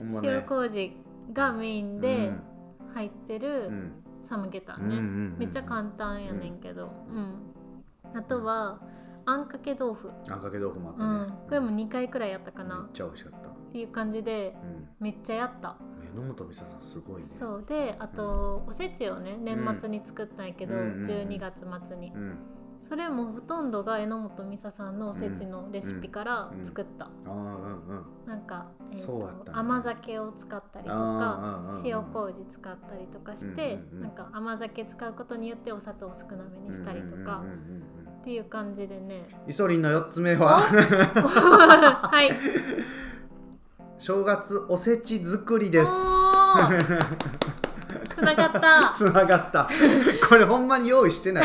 Speaker 2: ね。
Speaker 1: 塩麹がメインで入って
Speaker 2: う
Speaker 1: る
Speaker 2: ん。
Speaker 1: サムゲタ
Speaker 2: うん
Speaker 1: ンね、めっちゃ簡単やねんけど、うん。あとはあんかけ豆腐、
Speaker 2: あんかけ豆腐もあっ
Speaker 1: う
Speaker 2: たね、
Speaker 1: ん、これも2回くらいやったか
Speaker 2: めっ
Speaker 1: な
Speaker 2: ちゃ美味しかった。
Speaker 1: っていう感じで
Speaker 2: うん。
Speaker 1: めっちゃやった。
Speaker 2: 榎本美沙さんすごいね。
Speaker 1: そう。であと、おせちをね年末に作ったんやけど、
Speaker 2: うんうんうんうん。
Speaker 1: 12月末に、
Speaker 2: うん
Speaker 1: それもほとんどが榎本美沙さんのおせちのレシピから作った、なんか、えーと
Speaker 2: そうやったんや
Speaker 1: 甘酒を使ったりとか塩麹使ったりとかして、
Speaker 2: うんうんうん。
Speaker 1: なんか甘酒使うことによってお砂糖を少なめにしたりとか、っていう感じでね。
Speaker 2: イソリンの4つ目は？
Speaker 1: はい。
Speaker 2: 正月おせち作りです
Speaker 1: つながった。
Speaker 2: つながった。これほんまに用意してない。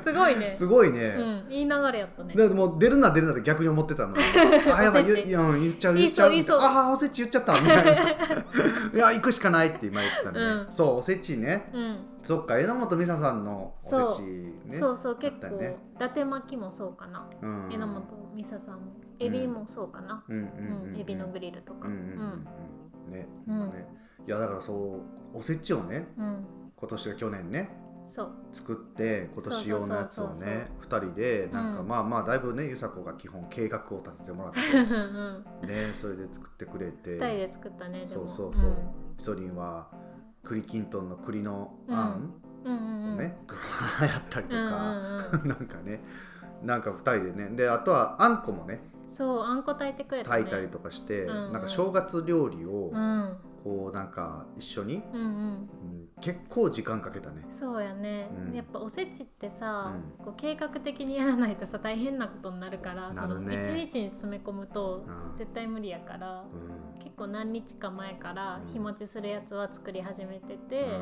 Speaker 1: すごいね。
Speaker 2: すごいうね、
Speaker 1: ん、いい流れやったね。
Speaker 2: だってもう出るな出るなって逆に思ってたの。あやばい言うん言っちゃう言っちゃう。ああおせち言っちゃった。みたいな。いや行くしかないって今言ったのね、
Speaker 1: うん。
Speaker 2: そうおせちね。
Speaker 1: うん。
Speaker 2: そっか榎本美沙さんのおせちね。
Speaker 1: そうそう結構、
Speaker 2: ね。
Speaker 1: 伊達巻きもそうかな。
Speaker 2: うん。
Speaker 1: 榎本美沙さん。もエビもそうかな、
Speaker 2: うんうん
Speaker 1: エビのグリルとか。
Speaker 2: うんうんうんうん。ね,、
Speaker 1: うん。
Speaker 2: ねいやだからそうおせちをね
Speaker 1: うん。
Speaker 2: 今年は去年ね
Speaker 1: そう。
Speaker 2: 作って今年用のやつをね2人でなんか、
Speaker 1: うん。
Speaker 2: まあまあだいぶねゆさこが基本計画を立ててもらっ
Speaker 1: うん
Speaker 2: てねそれで作ってくれて。
Speaker 1: 二人で作ったねで
Speaker 2: そ
Speaker 1: も
Speaker 2: うそうそう、ピソリンは栗きんとんの栗のあん
Speaker 1: うん。うんうん
Speaker 2: をね、グワーやったりとか、
Speaker 1: うん
Speaker 2: なんかねなんか2人でね。であとはあんこもね
Speaker 1: そうあんこ炊いてくれたね。
Speaker 2: 炊いたりとかして、なんか正月料理を
Speaker 1: うん
Speaker 2: こうなんか一緒に、
Speaker 1: うんうん。
Speaker 2: うん結構時間かけたね。
Speaker 1: そうやね、
Speaker 2: うん。
Speaker 1: やっぱおせちってさ、
Speaker 2: う
Speaker 1: こう計画的にやらないとさ大変なことになるから
Speaker 2: なるね。
Speaker 1: その1日に詰め込むと
Speaker 2: うん。
Speaker 1: 絶対無理やから、
Speaker 2: うん。
Speaker 1: 結構何日か前から
Speaker 2: うん。
Speaker 1: 日持ちするやつは作り始めて
Speaker 2: うん
Speaker 1: て、
Speaker 2: うん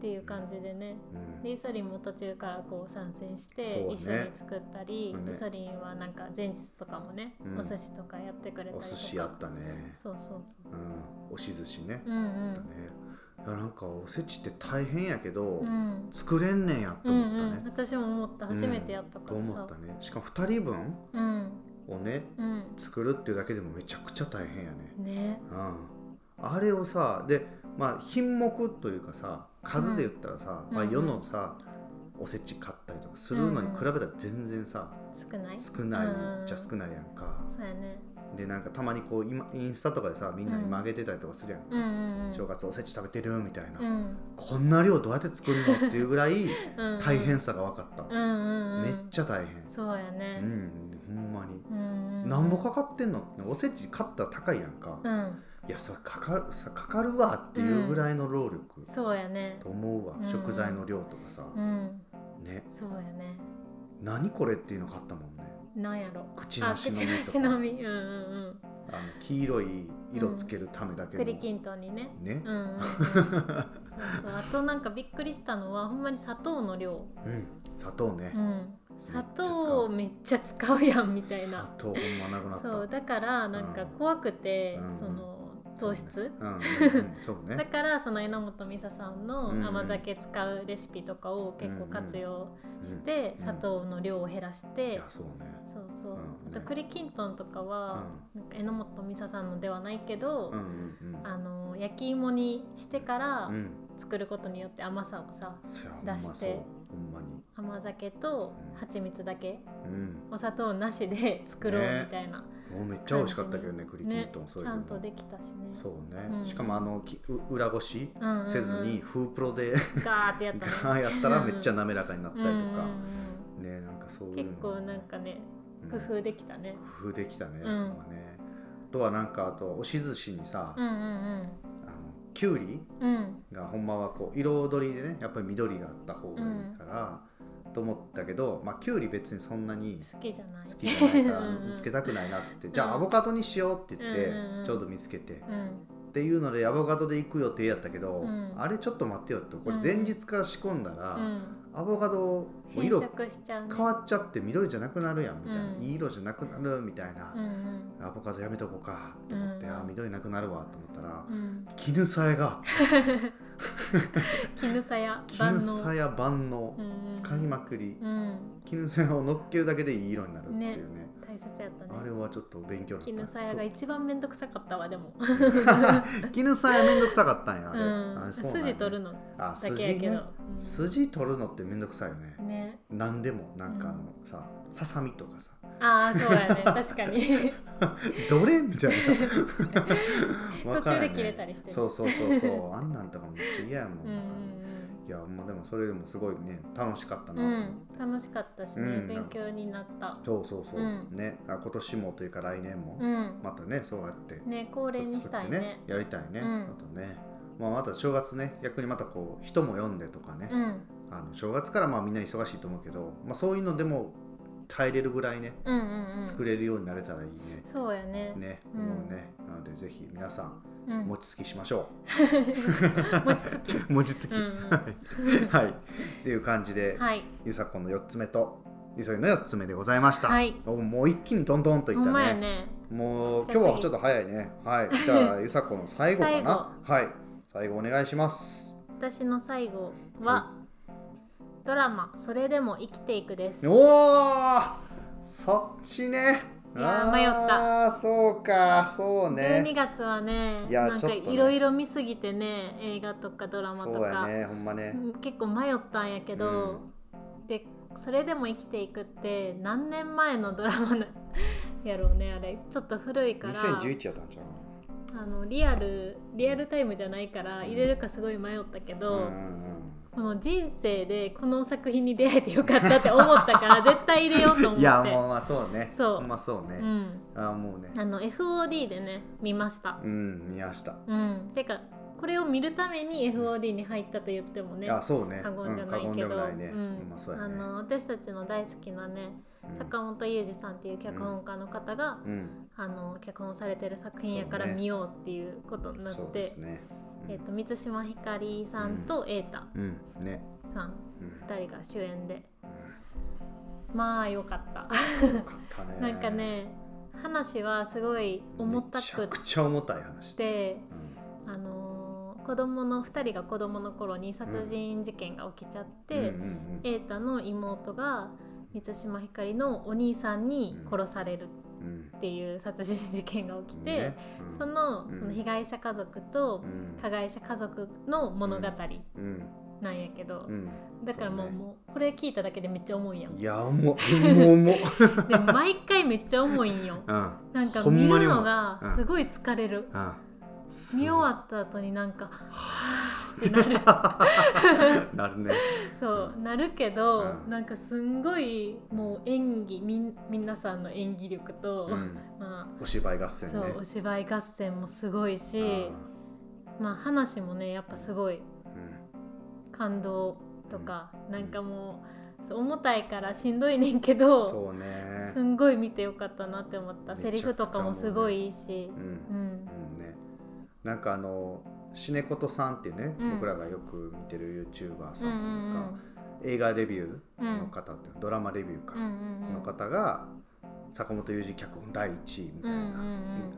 Speaker 1: っていう感じでね。
Speaker 2: うん。うん
Speaker 1: でイソリンも途中からこう参戦して一緒に作ったり、
Speaker 2: ね。
Speaker 1: イソリンはなんか前日とかもね、
Speaker 2: うん。
Speaker 1: お寿司とかやってくれたり
Speaker 2: お寿司やったね、
Speaker 1: そうそうそう。
Speaker 2: うん、押し寿司ね、
Speaker 1: うんうん。
Speaker 2: だねいやなんかおせちって大変やけど、
Speaker 1: うん。
Speaker 2: 作れんねんやと
Speaker 1: うん
Speaker 2: 思ったね、
Speaker 1: うん、私も思った。初めてやったか
Speaker 2: と
Speaker 1: らさ。
Speaker 2: 思ったね。しかも2人分
Speaker 1: うん。
Speaker 2: をね
Speaker 1: うん。
Speaker 2: 作るっていうだけでもめちゃくちゃ大変やね。
Speaker 1: ね。
Speaker 2: うん。あれをさでまあ品目というかさ数で言ったらさ、まあ、
Speaker 1: うん。うん
Speaker 2: 世のさ、おせち買ったりとかするのに比べたら全然さ、
Speaker 1: 少ない？
Speaker 2: 少ない
Speaker 1: うん。
Speaker 2: じゃ少ないやんか、
Speaker 1: そうやね。
Speaker 2: でなんかたまにこう今インスタとかでさみんな今あげてたりとかするやんか、
Speaker 1: うん。うんうん
Speaker 2: 正月おせち食べてるみたいな、
Speaker 1: うん。
Speaker 2: こんな量どうやって作るのっていうぐらい
Speaker 1: うんうん。
Speaker 2: 大変さが分かった、
Speaker 1: うんうんうん。
Speaker 2: めっちゃ大変。う
Speaker 1: そうやね。
Speaker 2: ん。ほんまに、
Speaker 1: うんうん。
Speaker 2: なんぼかかってんのっておせち買ったら高いやんか、
Speaker 1: うん
Speaker 2: いやそれかかるさかかるわっていうぐらいの労力。
Speaker 1: そうやね。
Speaker 2: と思うわ、
Speaker 1: うん。
Speaker 2: 食材の量とかさ、
Speaker 1: うん。
Speaker 2: ね。
Speaker 1: そうやね。
Speaker 2: 何これっていうの買ったもんね。
Speaker 1: なんやろ。
Speaker 2: 口なし
Speaker 1: 口なし
Speaker 2: 実とか。
Speaker 1: の実。うんうん
Speaker 2: あの黄色い色つけるためだけの、
Speaker 1: うん。栗きんとんにね。
Speaker 2: ね。
Speaker 1: うんうんうん。そうそう。あとなんかびっくりしたのはほんまに砂糖の量。
Speaker 2: うん。砂糖ね、
Speaker 1: うん。砂糖
Speaker 2: う。
Speaker 1: めっちゃ使うやんみたい
Speaker 2: 砂
Speaker 1: な
Speaker 2: 糖ほんまなくなった。
Speaker 1: そうだからなんか怖くて、
Speaker 2: うん。
Speaker 1: その糖質、
Speaker 2: うん、うんうん、そう
Speaker 1: だ
Speaker 2: ね
Speaker 1: からその榎本美沙さんの
Speaker 2: うん
Speaker 1: 甘酒使うレシピとかを結構活用して、
Speaker 2: うん
Speaker 1: 砂糖の量を減らし
Speaker 2: い
Speaker 1: て、
Speaker 2: やそうね。
Speaker 1: そうあと栗きんとんとかは、榎本美沙さんのではないけど、あの焼き芋にしてから
Speaker 2: うん。
Speaker 1: 作ることによって甘さをさ出して甘酒と
Speaker 2: う。ん
Speaker 1: 蜂蜜だけ
Speaker 2: うん。
Speaker 1: お砂糖なしで作ろう
Speaker 2: ね
Speaker 1: みたいな、
Speaker 2: もうめっちゃ美味しかったけどね栗きん
Speaker 1: ね
Speaker 2: とんそう
Speaker 1: ち
Speaker 2: いうのも。
Speaker 1: ゃんとできたしね。
Speaker 2: そうね、
Speaker 1: うん。
Speaker 2: しかもあのきう裏ごし
Speaker 1: うんうんうん。
Speaker 2: せずにフープロで
Speaker 1: ガーってやったね。
Speaker 2: やったらめっちゃ滑らかになったりとか、
Speaker 1: うんうんうん
Speaker 2: ねなんかそういう
Speaker 1: 結
Speaker 2: の
Speaker 1: 構なんかね
Speaker 2: うん。
Speaker 1: 工夫できたね、
Speaker 2: 工夫できたね,、
Speaker 1: ん。
Speaker 2: ほんまね。あとはなんかあと押し寿司にさ、
Speaker 1: うんうん
Speaker 2: あのきゅうり
Speaker 1: うん。うん
Speaker 2: がほんまはこう彩りでねやっぱり緑があった方がいいから、と思ったけど、まあ、きゅうり別にそんなに
Speaker 1: 好きじゃない。
Speaker 2: 好きじゃないから
Speaker 1: うんうん
Speaker 2: つけたくないなって言って、
Speaker 1: ん
Speaker 2: じゃあアボカドにしようって言って、ちょうど見つけて、
Speaker 1: うん
Speaker 2: っていうのでアボカドで行く予定やったけど、
Speaker 1: うん。
Speaker 2: あれちょっと待ってよってこれ前日から仕込んだら、
Speaker 1: うん。
Speaker 2: アボカド色変わっちゃって緑じゃなくなるやんみたいな、
Speaker 1: うん。
Speaker 2: いい色じゃなくなるみたいな
Speaker 1: う、ん
Speaker 2: アボカドやめとこうかと思って、
Speaker 1: うん
Speaker 2: あ緑なくなるわと思ったら絹さやが
Speaker 1: 絹さや
Speaker 2: 絹さや万能。
Speaker 1: うん
Speaker 2: 使いまくり。
Speaker 1: うん。
Speaker 2: 絹さやを乗っけるだけでいい色になるっていうね。
Speaker 1: 大切やったね。
Speaker 2: あれはちょっと勉強
Speaker 1: 絹さやが一番めんどくさかったわでも。
Speaker 2: 絹さやめんどくさかったんやあれ、
Speaker 1: うん。
Speaker 2: あそ
Speaker 1: 筋取るの。
Speaker 2: あ
Speaker 1: だ
Speaker 2: 筋
Speaker 1: けやけど。
Speaker 2: ね。筋取るのってめんどくさいよね。
Speaker 1: うんね。
Speaker 2: 何でもなんかあの
Speaker 1: う
Speaker 2: さささみとかさ。
Speaker 1: ああそうやね。確かに。
Speaker 2: どれみたいな。わ
Speaker 1: 途中で切れたりしてる
Speaker 2: そうそうそうそう。あんなんとかめっちゃ嫌やもん。
Speaker 1: うん
Speaker 2: いやもうでもそれでもすごいね楽しかったなと
Speaker 1: う
Speaker 2: 思っ
Speaker 1: うん、楽しかったしね、
Speaker 2: うん
Speaker 1: 勉強になった。
Speaker 2: そうそうそう、
Speaker 1: うん。
Speaker 2: ねあ今年もというか来年も、
Speaker 1: うん。
Speaker 2: またねそうやって
Speaker 1: ね恒例にしたいね。
Speaker 2: やりたいね、
Speaker 1: うん。
Speaker 2: あとね。まあ、また正月ね逆にまたこう人も読んでとかね、
Speaker 1: うん。
Speaker 2: あの正月からまあみんな忙しいと思うけど、まあ、そういうのでも耐えれるぐらいね、
Speaker 1: うんうんうん。
Speaker 2: 作れるようになれたらいいね。
Speaker 1: そうやね。
Speaker 2: ね、
Speaker 1: うん。
Speaker 2: もうね、なのでぜひ皆さん餅つきしましょ
Speaker 1: 餅つき
Speaker 2: う。餅つき。
Speaker 1: うんうん
Speaker 2: はい。っていう感じで、
Speaker 1: はい
Speaker 2: ゆさこの4つ目と、いそりの4つ目でございました。
Speaker 1: はい
Speaker 2: おもう一気にトントンといったね。もう今日はちょっと早いね。はい。じゃあゆさこの最後か
Speaker 1: 最
Speaker 2: な。はい。最後お願いします。
Speaker 1: 私の最後は、ドラマ「それでも生きていく」です
Speaker 2: おおそっちね
Speaker 1: いやー迷った。
Speaker 2: ああそうかそうね。
Speaker 1: 12月はね
Speaker 2: いや
Speaker 1: なんかいろいろ見すぎてね映画とかドラマと
Speaker 2: そうや
Speaker 1: か、
Speaker 2: ねほんまね。
Speaker 1: うん結構迷ったんやけど、でそれでも生きていくって何年前のドラマなやろうねあれ。ちょっと古いから。
Speaker 2: 2011やったんちゃう？
Speaker 1: あのリアルリアルタイムじゃないから入れるかすごい迷ったけど、
Speaker 2: うんうん
Speaker 1: この人生でこの作品に出会えてよかったって思ったから 絶対入れようと思って。
Speaker 2: うんいやもうまあそうね。
Speaker 1: そう。
Speaker 2: まそうね、
Speaker 1: うん、
Speaker 2: ああもうね。
Speaker 1: あの FOD でね見ました。
Speaker 2: うん見ました、
Speaker 1: うん。てかこれを見るために FOD に入ったと言ってもね
Speaker 2: あそうね。
Speaker 1: 過言じゃないけど、うん
Speaker 2: まあ
Speaker 1: の私たちの大好きなね
Speaker 2: うん。
Speaker 1: 坂本雄二さんっていう脚本家の方が、
Speaker 2: うん。
Speaker 1: あの脚本されてる作品やから見ようっていうことになって、えー、と満島ひかりさんと瑛太さん
Speaker 2: うん。
Speaker 1: 2人が主演で。まあよかった。
Speaker 2: よかったね。
Speaker 1: なんかね話はすごい重た
Speaker 2: めちゃ
Speaker 1: く
Speaker 2: ちゃ重たい話、
Speaker 1: て
Speaker 2: うん。
Speaker 1: あのー子供の2人が子供の頃に殺人事件が起きちゃって、
Speaker 2: うんうん
Speaker 1: 瑛太の妹が満島ひかりのお兄さんに殺される
Speaker 2: うんうん
Speaker 1: っていう殺人事件が起きて、
Speaker 2: ねうん。
Speaker 1: その
Speaker 2: うん。
Speaker 1: その被害者家族と
Speaker 2: うん。
Speaker 1: 加害者家族の物語
Speaker 2: うん
Speaker 1: なんやけど、
Speaker 2: うん。
Speaker 1: だからもう,、
Speaker 2: そうね。
Speaker 1: もうこれ聞いただけでめっちゃ重いやん。
Speaker 2: いや重い。もう重い。
Speaker 1: で毎回めっちゃ重いんよ。
Speaker 2: うん。
Speaker 1: なんか見るのがすごい疲れる。
Speaker 2: うん
Speaker 1: 見終わった後になんかはぁってなる。
Speaker 2: なるね。
Speaker 1: そうなるけど、
Speaker 2: うん。
Speaker 1: なんかすんごいもう演技みん皆さんの演技力と、
Speaker 2: うん。
Speaker 1: ま
Speaker 2: お芝居合
Speaker 1: あ
Speaker 2: 戦ね。
Speaker 1: そうお芝居合戦もすごいし、
Speaker 2: う
Speaker 1: まあ話もねやっぱすごい
Speaker 2: ん。
Speaker 1: 感動とか、なんかもう重たいからしんどいねんけど
Speaker 2: そうね。
Speaker 1: すんごい見てよかったなって思った。セリフとかもすごいいいし。
Speaker 2: う、ん。
Speaker 1: うん。
Speaker 2: うんねなんかあのシネコトさんっていうね、
Speaker 1: うん。
Speaker 2: 僕らがよく見てる YouTuber さ
Speaker 1: うん
Speaker 2: ん
Speaker 1: う
Speaker 2: っていうか、映
Speaker 1: ん
Speaker 2: 画レビューの方って、ドラマレビューか、
Speaker 1: うんうんうん。
Speaker 2: の方が坂本雄二脚本第1位みたいな、
Speaker 1: う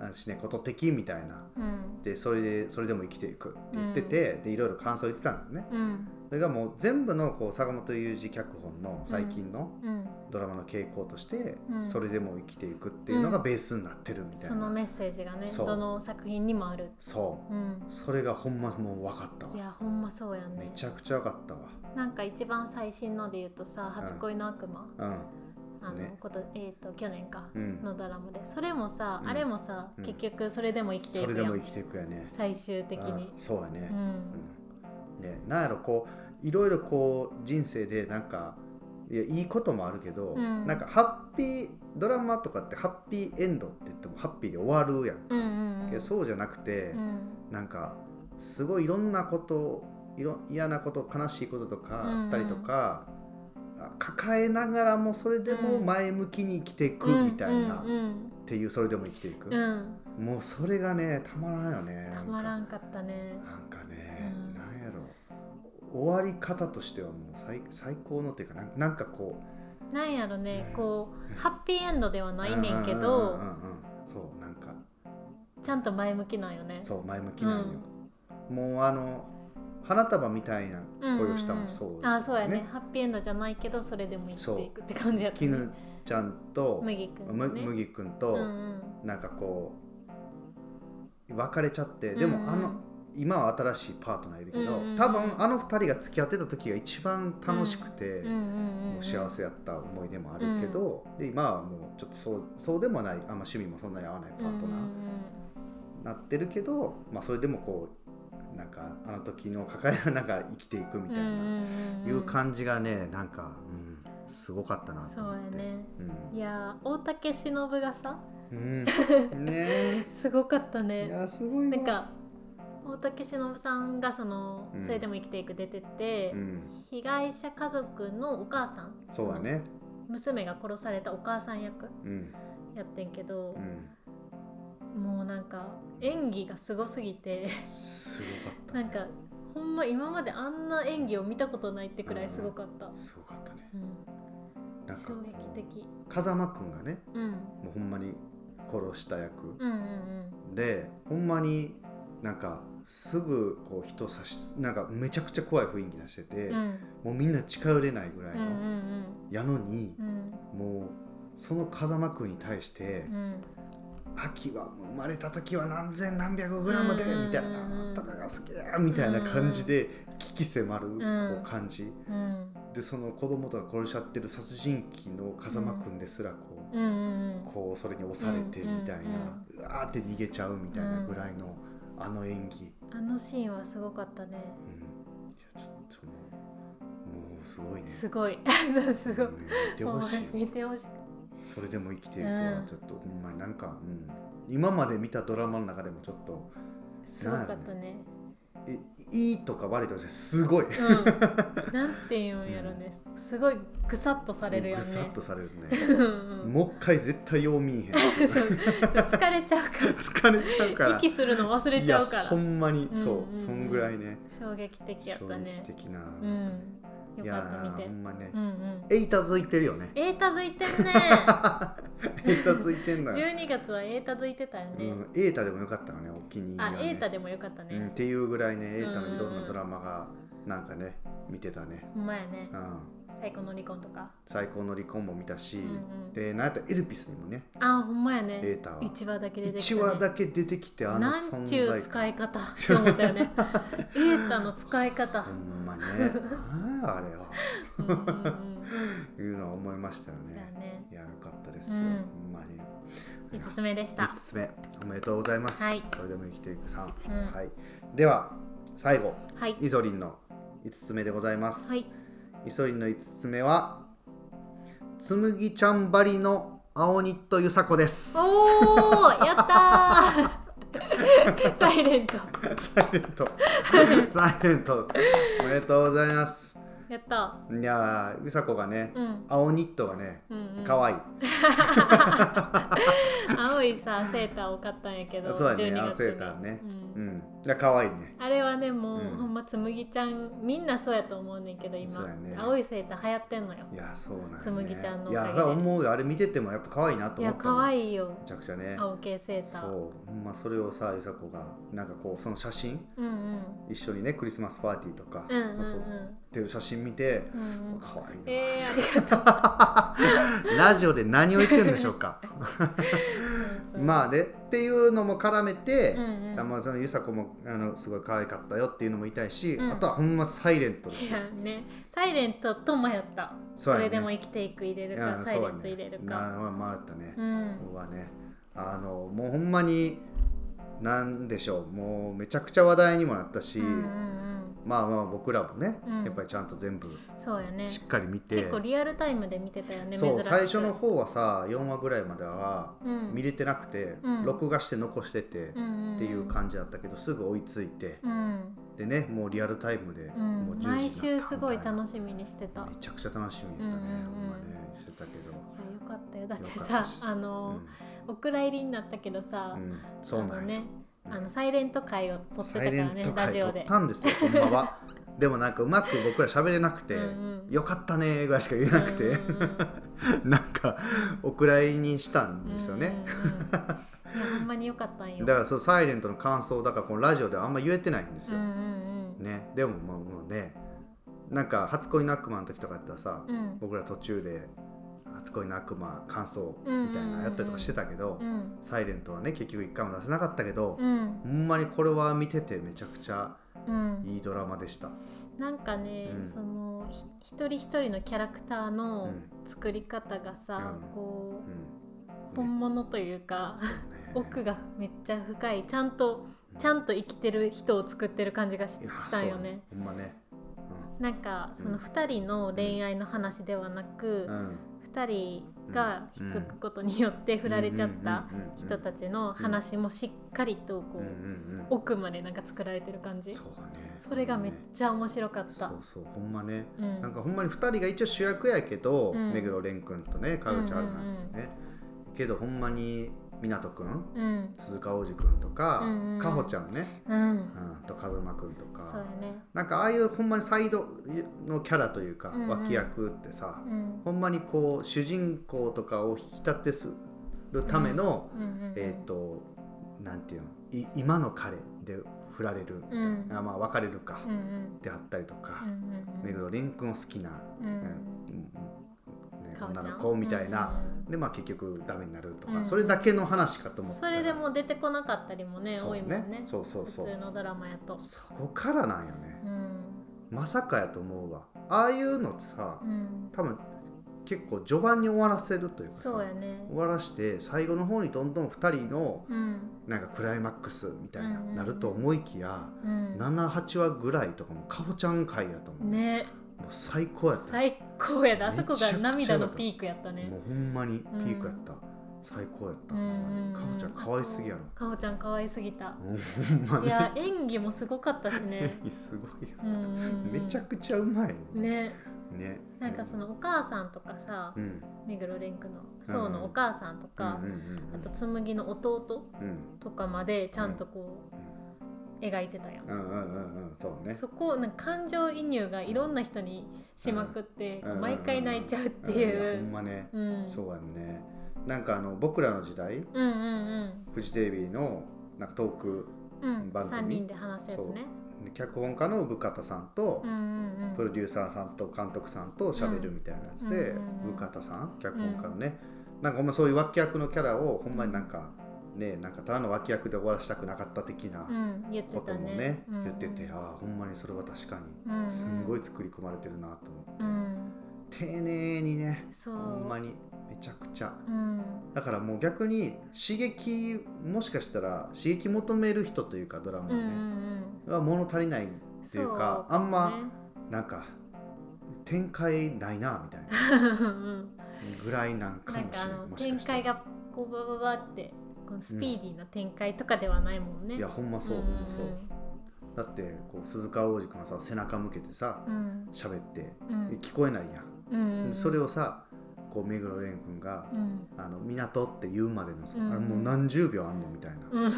Speaker 1: んう
Speaker 2: シネコト的みたいな。
Speaker 1: うん。
Speaker 2: でそれでそれでも生きていくって言ってて、でいろいろ感想言ってたんだよね。
Speaker 1: うん。
Speaker 2: それがもう全部のこう坂本雄二脚本の最近の
Speaker 1: うん。
Speaker 2: ドラマの傾向として、
Speaker 1: うん。
Speaker 2: それでも生きていくっていうのがベースになってるみたいな、
Speaker 1: そのメッセージがねどの作品にもある。
Speaker 2: そう。
Speaker 1: うん。
Speaker 2: それがほんまもう分かったわ。
Speaker 1: いやほんまそうやんね。
Speaker 2: めちゃくちゃ分かったわ。
Speaker 1: なんか一番最新ので言うとさ「初恋の悪魔」
Speaker 2: うん
Speaker 1: あの、
Speaker 2: ね。
Speaker 1: ことえっ、と去年か、
Speaker 2: うん。
Speaker 1: のドラマで。それもさ、
Speaker 2: うん。
Speaker 1: あれもさ、
Speaker 2: うん。
Speaker 1: 結局それでも生きてい
Speaker 2: そ
Speaker 1: くやん。
Speaker 2: れでも生きていくやね。
Speaker 1: 最終的に。
Speaker 2: うんそうやね。
Speaker 1: う、ん。
Speaker 2: うん。ねなんやろこういろいろこう人生でなんかいやいいこともあるけど、
Speaker 1: うん。
Speaker 2: なんかハッピードラマとかってハッピーエンドって言ってもハッピーで終わるやん、
Speaker 1: うんうんうん。
Speaker 2: そうじゃなくて、
Speaker 1: うん。
Speaker 2: なんかすごいいろんなこといろ嫌なこと悲しいこととかあったりとか、あ抱えながらもそれでも前向きに生きていくみたいな、
Speaker 1: うんうん。
Speaker 2: っていうそれでも生きていく、
Speaker 1: うん。うん
Speaker 2: もうそれがねたまらんよね
Speaker 1: たまら
Speaker 2: ん
Speaker 1: んかったね。
Speaker 2: か。なんかね、
Speaker 1: うん。
Speaker 2: なんやろ。終わり方としてはもう最最高のっていうかなんなんかこう。
Speaker 1: なんやろね
Speaker 2: ね。
Speaker 1: こうハッピーエンドではないねんけ
Speaker 2: うんうん
Speaker 1: ど
Speaker 2: うんうんうん。そうなんか。
Speaker 1: ちゃんと前向きなんよね。
Speaker 2: そう前向きなんよ、もうあの花束みたいな恋をしたもそう、
Speaker 1: んんん。あそうやね。ハッピーエンドじゃないけどそれでも生きていくって感じやった、ね、
Speaker 2: 絹ちゃんと
Speaker 1: 麦くん
Speaker 2: む
Speaker 1: ね。
Speaker 2: 麦くんと、
Speaker 1: うんうん。
Speaker 2: なんかこう別れちゃってでもあの、今は新しいパートナーいるけど、
Speaker 1: うんうんうん。
Speaker 2: 多分あの二人が付き合ってた時が一番楽しくて、
Speaker 1: うんうんうんうん。
Speaker 2: もう幸せやった思い出もあるけど、で今はもうちょっとそうそうでもないあんま趣味もそんなに合わないパートナーになってるけど、まあ、それでもこうなんかあの時の抱えながら生きていくみたいな、いう感じがねなんか、うん、すごかったなと
Speaker 1: そう
Speaker 2: 思って。
Speaker 1: やね。
Speaker 2: うん。
Speaker 1: いやー大竹しのぶがさ
Speaker 2: うん、ね。
Speaker 1: すごかった
Speaker 2: えい
Speaker 1: ね
Speaker 2: やすごいわ。
Speaker 1: なんか大竹しのぶさんがその、
Speaker 2: うん。
Speaker 1: それでも生きていく出てて、
Speaker 2: うん、
Speaker 1: 被害者家族のお母さん。
Speaker 2: そうだね。
Speaker 1: 娘が殺されたお母さん役
Speaker 2: うん。
Speaker 1: やってんけど
Speaker 2: う、ん
Speaker 1: もうなんか演技がすごすぎて
Speaker 2: すごかった
Speaker 1: なんかほんま今まであんな演技を見たことないってくらいすごかった、
Speaker 2: すごかったね。
Speaker 1: うん、
Speaker 2: なんか
Speaker 1: 衝撃的。
Speaker 2: 風間くんがね
Speaker 1: うん。
Speaker 2: もうほんまに殺した役。
Speaker 1: うんうん
Speaker 2: でほんまになんかすぐこう人差しなんかめちゃくちゃ怖い雰囲気出してて、
Speaker 1: うん。うん
Speaker 2: もうみんな近寄れないぐらい
Speaker 1: うんうん
Speaker 2: の、やのに
Speaker 1: うん。うん
Speaker 2: もうその風間君に対して
Speaker 1: うん「
Speaker 2: 秋は生まれた時は何千何百グラムで」
Speaker 1: うん。
Speaker 2: みたいな「とかが好きや」みたいな感じで危機迫るこ
Speaker 1: ん
Speaker 2: う感じ
Speaker 1: うん。
Speaker 2: でその子供とか殺しちゃってる殺人鬼の風間君ですらこうこうそれに押されてみたいなうわーって逃げちゃうみたいなぐらいのあの演技。
Speaker 1: あのシーンはすごかったね。
Speaker 2: うん。ちょっともうすごいね。
Speaker 1: すごい。すごい。
Speaker 2: うん。見てほしい。よ。
Speaker 1: 見てほしい
Speaker 2: それでも生きていくわ、
Speaker 1: うん。
Speaker 2: ちょっとほんまになんか、うん、今まで見たドラマの中でもちょっと
Speaker 1: すごかったね。
Speaker 2: えいいとか悪いとかじゃすごい、
Speaker 1: うん。なんていうんやろね。すごいぐさっとされるやん。ね
Speaker 2: ぐさっとされるね。
Speaker 1: うんうん。
Speaker 2: もう一回絶対よう見えへん。
Speaker 1: 疲れちゃうから。
Speaker 2: 疲れちゃうから。
Speaker 1: 息するの忘れちゃうから。
Speaker 2: いやほんまにそう、
Speaker 1: うんうんうん。
Speaker 2: そんぐらいね。
Speaker 1: 衝撃的やっ
Speaker 2: 衝
Speaker 1: たね。
Speaker 2: 撃的な、
Speaker 1: うんよ
Speaker 2: いや
Speaker 1: かった見て。
Speaker 2: ほんまね、
Speaker 1: うんうん。
Speaker 2: エイタづいてるよね。
Speaker 1: エータづいてんね。
Speaker 2: エイタづいてんのよ、
Speaker 1: 12月はエータづいてたよね、
Speaker 2: うん、エータでもよかったのねお気に入りは、
Speaker 1: あ
Speaker 2: ね、
Speaker 1: エータでもよかった
Speaker 2: うん、っ
Speaker 1: ね、
Speaker 2: ていうぐらいねエータのいろんなドラマがなんかね見てたね、
Speaker 1: ほんまやね。
Speaker 2: うん、
Speaker 1: 最高の離婚とか？
Speaker 2: 最高の離婚も見たし、
Speaker 1: うんうん。
Speaker 2: でなんやったらエルピスにもね
Speaker 1: あほんまやね。
Speaker 2: エータは。
Speaker 1: 1話だけ出てきた、
Speaker 2: 1
Speaker 1: ね、
Speaker 2: 話だけ出てきてあの
Speaker 1: なん
Speaker 2: 存
Speaker 1: ちゅう使い方？って思ったよね。エータの使い方。
Speaker 2: ほんまにね。なんやあれは。
Speaker 1: うん
Speaker 2: いうのは思いましたよ
Speaker 1: だ
Speaker 2: ね
Speaker 1: ね。
Speaker 2: いやよかったです、
Speaker 1: うん。
Speaker 2: ほんまに。
Speaker 1: 5つ目でした。
Speaker 2: 5つ目。おめでとうございます、
Speaker 1: はい。
Speaker 2: それでも生きていくさん、
Speaker 1: うん。
Speaker 2: はい、では最後。
Speaker 1: はい。
Speaker 2: イソリンの5つ目でございます、
Speaker 1: はい
Speaker 2: イソリンの5つ目はつむぎちゃんばりの青ニットゆさこです。
Speaker 1: おーやったー。サイレント。
Speaker 2: サイレント。サイレント。おめでとうございます
Speaker 1: やった。
Speaker 2: いやーゆさこがね、
Speaker 1: うん。
Speaker 2: 青ニットがね
Speaker 1: うんうん。
Speaker 2: 可愛い。
Speaker 1: 青いさセーターを買ったんやけど
Speaker 2: そうだね
Speaker 1: 12月に。
Speaker 2: 青セーターね。
Speaker 1: うん。
Speaker 2: うん。いや可愛いね。
Speaker 1: あれはねもう、
Speaker 2: うん。
Speaker 1: ほんまつむぎちゃんみんなそうやと思うねんけど今、
Speaker 2: そうやね。
Speaker 1: 青いセーター流行ってんの。よ
Speaker 2: いやそうなんや、ね、
Speaker 1: つむぎちゃんのお
Speaker 2: いや思うよ。あれ見ててもやっぱ可愛いなと
Speaker 1: いや
Speaker 2: 思ったもん。
Speaker 1: 可愛いよ。
Speaker 2: めちゃくちゃね。
Speaker 1: 青系セーター。
Speaker 2: そう。ほんまそれをさゆさこがなんかこうその写真？
Speaker 1: うんうん。
Speaker 2: 一緒にねクリスマスパーティーとか、
Speaker 1: うんうんうん。
Speaker 2: 撮ってる写真見て、
Speaker 1: うんうん。
Speaker 2: 可愛いな、
Speaker 1: えー、ありがとう。
Speaker 2: ラジオで何を言ってるんでしょうか。まあねっていうのも絡めて、
Speaker 1: うんうん。
Speaker 2: あまあ、そのゆさこもあのすごい可愛かったよっていうのも言いたいし、
Speaker 1: うん。
Speaker 2: あとはほんまサイレントです
Speaker 1: い
Speaker 2: よ
Speaker 1: やねサイレントと迷った。
Speaker 2: そね。
Speaker 1: それでも生きていく入れるか
Speaker 2: うん
Speaker 1: サイレント入れるか。
Speaker 2: なまあったね、
Speaker 1: うん。
Speaker 2: うわねあのもうほんまになんでしょう。もうめちゃくちゃ話題にもなったし、
Speaker 1: うんうんうん
Speaker 2: まあまあ僕らもね、
Speaker 1: うん。
Speaker 2: やっぱりちゃんと全部
Speaker 1: そうやね。
Speaker 2: しっかり見て、
Speaker 1: 結構リアルタイムで見てたよね
Speaker 2: そう最初の方はさ4話ぐらいまでは
Speaker 1: うん。
Speaker 2: 見れてなくて、
Speaker 1: うん。
Speaker 2: 録画して残してて、っていう感じだったけどすぐ追いついて、
Speaker 1: うん。
Speaker 2: でねもうリアルタイムで、
Speaker 1: う、
Speaker 2: もうん10時になった
Speaker 1: 毎週すごい楽しみにしてた。いや
Speaker 2: めちゃくちゃ楽しみだったね、
Speaker 1: うん
Speaker 2: ほん。まねしてたけど、
Speaker 1: よかったよ。だってさあの、お蔵入りになったけどさ、
Speaker 2: そうなん
Speaker 1: ねあのサイレント会を撮ってたからねラジオで。
Speaker 2: 撮ったんですよほんまは でもなんかうまく僕ら喋れなくて、
Speaker 1: うんうん。
Speaker 2: よかったねぐらいしか言えなくて、
Speaker 1: うんうんうん。
Speaker 2: なんかお蔵入りにしたんですよね、
Speaker 1: うんうんうん。いやほんまによかったんよ。
Speaker 2: だからそうサイレントの感想だからこのラジオではあんま言えてないんですよ、
Speaker 1: うんうん
Speaker 2: ね。でももうもうね。なんか初恋の悪魔の時とかやったらさ、
Speaker 1: うんうん。
Speaker 2: 僕ら途中で初恋の悪魔感想みたいなのやったりとかしてたけど、
Speaker 1: うん。
Speaker 2: サイレントはね結局一回も出せなかったけど、
Speaker 1: うん。
Speaker 2: ほんまにこれは見ててめちゃくちゃ
Speaker 1: うん。
Speaker 2: いいドラマでした、
Speaker 1: なんかね、
Speaker 2: うん。
Speaker 1: そのひ一人一人のキャラクター
Speaker 2: う
Speaker 1: の
Speaker 2: ん。
Speaker 1: 作り方がさ、
Speaker 2: うん。
Speaker 1: こ
Speaker 2: う
Speaker 1: 本物というか、
Speaker 2: ね。
Speaker 1: 奥がめっちゃ深いちゃんとちゃんと生きてる人を作ってる感じがししたんよね。
Speaker 2: ほんまね。
Speaker 1: なんかその2人の恋愛の話ではなく、
Speaker 2: うん、うん
Speaker 1: 2人がひっつくことによって振られちゃった
Speaker 2: うんうんうんうん
Speaker 1: 人たちの話もしっかりとこう、
Speaker 2: うんうんうん
Speaker 1: 奥までなんか作られてる感じ
Speaker 2: そうね
Speaker 1: それがめっちゃ面白かった。
Speaker 2: そうそうほんまね、
Speaker 1: うん
Speaker 2: なんかほんまに2人が一応主役やけど、
Speaker 1: うん
Speaker 2: 目黒蓮君とね川口春奈君ね、けどほんまに湊君
Speaker 1: うん。
Speaker 2: 鈴鹿央士君とか、
Speaker 1: うんうん。
Speaker 2: かほちゃんね、
Speaker 1: うん。
Speaker 2: うん、と風間君とか。
Speaker 1: ね。
Speaker 2: なんかああいうほんまにサイドのキャラというか、
Speaker 1: うんうん。
Speaker 2: 脇役ってさ、
Speaker 1: うん。
Speaker 2: ほんまにこう主人公とかを引き立てするための、
Speaker 1: うん。
Speaker 2: えっ、となんていうのい今の彼で振られるみたいな、
Speaker 1: うん。
Speaker 2: あまあ別れるか、であったりとか目黒蓮君を好きな、
Speaker 1: うん
Speaker 2: 女の子みたいな、でまあ結局ダメになるとか、
Speaker 1: うん
Speaker 2: それだけの話かと思ったら。
Speaker 1: それでもう出てこなかったりもね
Speaker 2: そう
Speaker 1: 多いもんね。
Speaker 2: そうそうそう。
Speaker 1: 普通のドラマやと。
Speaker 2: そこからなんよね。
Speaker 1: う、ん。
Speaker 2: まさかやと思うわ。ああいうのってさ、
Speaker 1: うん。
Speaker 2: 多分結構序盤に終わらせるというかさ
Speaker 1: そうやね。
Speaker 2: 終わらして最後の方にどんどん2人の
Speaker 1: うん。
Speaker 2: なんかクライマックスみたいな、
Speaker 1: うんうんうん。
Speaker 2: なると思いきや、
Speaker 1: うん。
Speaker 2: 78話ぐらいとかもかほちゃん回やと思う、
Speaker 1: ね
Speaker 2: もう最高やった。
Speaker 1: 最高やで。あそこが涙のピークやったね。
Speaker 2: もうほんまにピークやった、最高やった、かほちゃん可愛すぎやろ。
Speaker 1: かほちゃん可愛すぎた。
Speaker 2: ほんまに。
Speaker 1: いや演技もすごかったしね。
Speaker 2: すごいよ、
Speaker 1: うんうんうん。
Speaker 2: めちゃくちゃうまい
Speaker 1: ね。
Speaker 2: ね。
Speaker 1: なんかそのお母さんとかさ
Speaker 2: うん。
Speaker 1: 目黒蓮くのそうのお母さんとか
Speaker 2: うんうんうん
Speaker 1: あと紬の弟
Speaker 2: うん。
Speaker 1: とかまでちゃんとこう描いてたやん。
Speaker 2: うんうんうんうんそうね。
Speaker 1: そこなんか感情移入がいろんな人にしまくって
Speaker 2: うん。
Speaker 1: 毎回泣いちゃうって
Speaker 2: ん。
Speaker 1: い
Speaker 2: やほん
Speaker 1: う
Speaker 2: まね、
Speaker 1: うん。
Speaker 2: そうやんね。なんかあの僕らの時代
Speaker 1: うんうん
Speaker 2: フジテレビのなんかトーク
Speaker 1: うん。うん
Speaker 2: 番組。
Speaker 1: 3人で話すやつね。
Speaker 2: 脚本家の生方さんと、
Speaker 1: うんうんうん。
Speaker 2: プロデューサーさんと監督さんと喋るみたいなやつで、
Speaker 1: うんうんうん
Speaker 2: 生方さん脚本家のね、なんかほんまそういう脇役のキャラをほんまになんかねなんかただの脇役で終わらしたくなかった的なこともね、
Speaker 1: うん。うん
Speaker 2: 言っててああほんまにそれは確か
Speaker 1: うんうん。
Speaker 2: にすんごい作り込まれてるなと思って、
Speaker 1: うん。
Speaker 2: 丁寧にねほんまにめちゃくちゃ。
Speaker 1: うん。
Speaker 2: だからもう逆に刺激もしかしたら刺激求める人というかドラマを
Speaker 1: うんうん
Speaker 2: ね、
Speaker 1: うん。
Speaker 2: は物足りないっていうか
Speaker 1: そう
Speaker 2: あんま
Speaker 1: ね。
Speaker 2: なんか展開ないなみたいな
Speaker 1: うん。
Speaker 2: ぐらいなんかもしれない
Speaker 1: 展開がこうバババってこのスピーディーな展開とかではないもんね。
Speaker 2: いやほんまそう、ほんまそう。だってこう鈴鹿央士君がさ背中向けてさ
Speaker 1: うん。
Speaker 2: 喋って、
Speaker 1: うん。
Speaker 2: 聞こえないやん、
Speaker 1: うんうん
Speaker 2: それをさこう目黒蓮君が
Speaker 1: うん「
Speaker 2: あの港」って言うまでのさ、
Speaker 1: うん
Speaker 2: あれもう何十秒あんのみたいな、
Speaker 1: うんうん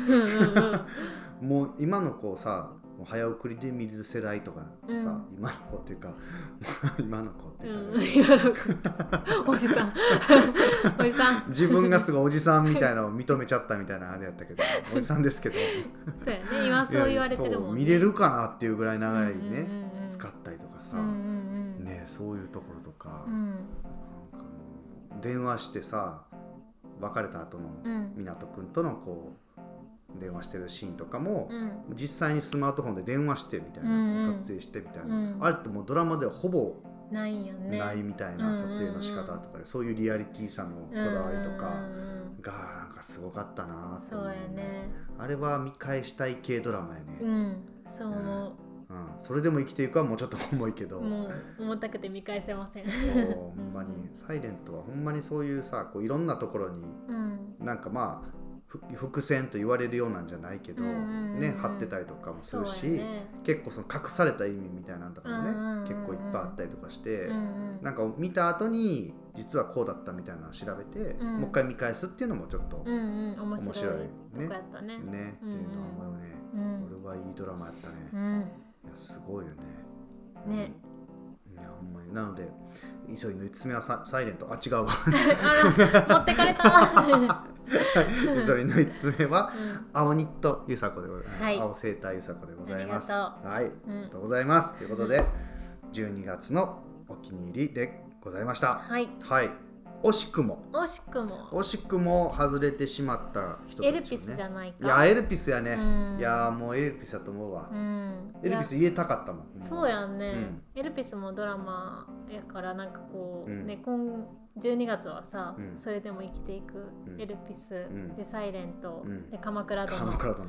Speaker 1: うん
Speaker 2: もう今の子さもう早送りで見る世代とかさ、
Speaker 1: うん。
Speaker 2: 今の子っていうか 今の子って
Speaker 1: う
Speaker 2: 言ったら
Speaker 1: ん今の おじさん。おじさん。
Speaker 2: 自分がすごいおじさんみたいなのを認めちゃったみたいなあれやったけどおじさんですけど。
Speaker 1: そうやね。今そう言われてるもんね。
Speaker 2: 見れるかなっていうぐらい長いね、
Speaker 1: うんうんうん
Speaker 2: 使ったりとかさ、
Speaker 1: うんうんうん。
Speaker 2: ねそういうところとか,、
Speaker 1: うん。
Speaker 2: なんか電話してさ別れた後の
Speaker 1: うん。
Speaker 2: 湊君とのこう電話してるシーンとかも、
Speaker 1: うん。
Speaker 2: 実際にスマートフォンで電話してみたいな、
Speaker 1: うんうん。
Speaker 2: 撮影してみたいな、
Speaker 1: うん。
Speaker 2: あれってもうドラマではほぼ
Speaker 1: ないんやね。
Speaker 2: ないみたいな撮影の仕方とかで、そういうリアリティさのこだわりとかがなんかすごかったなと思
Speaker 1: そうやね。
Speaker 2: あれは見返したい系ドラマやね、
Speaker 1: うん。そう思
Speaker 2: う。ん、それでも生きていくはもうちょっと重いけど、
Speaker 1: 重たくて見返せません。
Speaker 2: そうほんまに 「サイレントはほんまにそういうさこういろんなところに
Speaker 1: うん。
Speaker 2: なんかまあふ伏線と言われるようなんじゃないけど、ね貼ってたりとかもするし、
Speaker 1: ね。
Speaker 2: 結構その隠された意味みたいなのとかもね、結構いっぱいあったりとかして、
Speaker 1: うんうん。
Speaker 2: なんか見た後に実はこうだったみたいなのを調べて、
Speaker 1: うん。
Speaker 2: もう一回見返すっていうのもちょっと
Speaker 1: 面
Speaker 2: 面
Speaker 1: 白い
Speaker 2: ね。
Speaker 1: ね。
Speaker 2: ね、っていうのは思うね、
Speaker 1: うん。
Speaker 2: 俺はいいドラマやったね、い
Speaker 1: うん。
Speaker 2: やすごいよね。
Speaker 1: ね。
Speaker 2: いやほんまに。なので急いの5つ目はササイレント。あ違うわ。
Speaker 1: 持ってかれた。
Speaker 2: 急いの5つ目は
Speaker 1: うん。
Speaker 2: 青ニットゆさこでございます、
Speaker 1: はい。
Speaker 2: 青セーターゆさこでございます。はい、
Speaker 1: うん。
Speaker 2: ありがとうございます。ということで12月のお気に入りでございました。
Speaker 1: はい。
Speaker 2: はい。惜しくも。
Speaker 1: 惜しくも。
Speaker 2: 惜しくも外れてしまった人ね、
Speaker 1: エルピスじゃないか。
Speaker 2: いやエルピスやね、
Speaker 1: うん。
Speaker 2: いやもうエルピスだと思うわ、
Speaker 1: うん。
Speaker 2: エルピス入れたかったもん。
Speaker 1: そうやんね、
Speaker 2: うん。
Speaker 1: エルピスもドラマやからなんかこう、
Speaker 2: うん。
Speaker 1: ね今12月はさ、
Speaker 2: うん。
Speaker 1: それでも生きていく、
Speaker 2: うん。
Speaker 1: エルピス、
Speaker 2: ん。
Speaker 1: でサイレント、
Speaker 2: うん。
Speaker 1: で鎌倉殿。
Speaker 2: 鎌倉殿。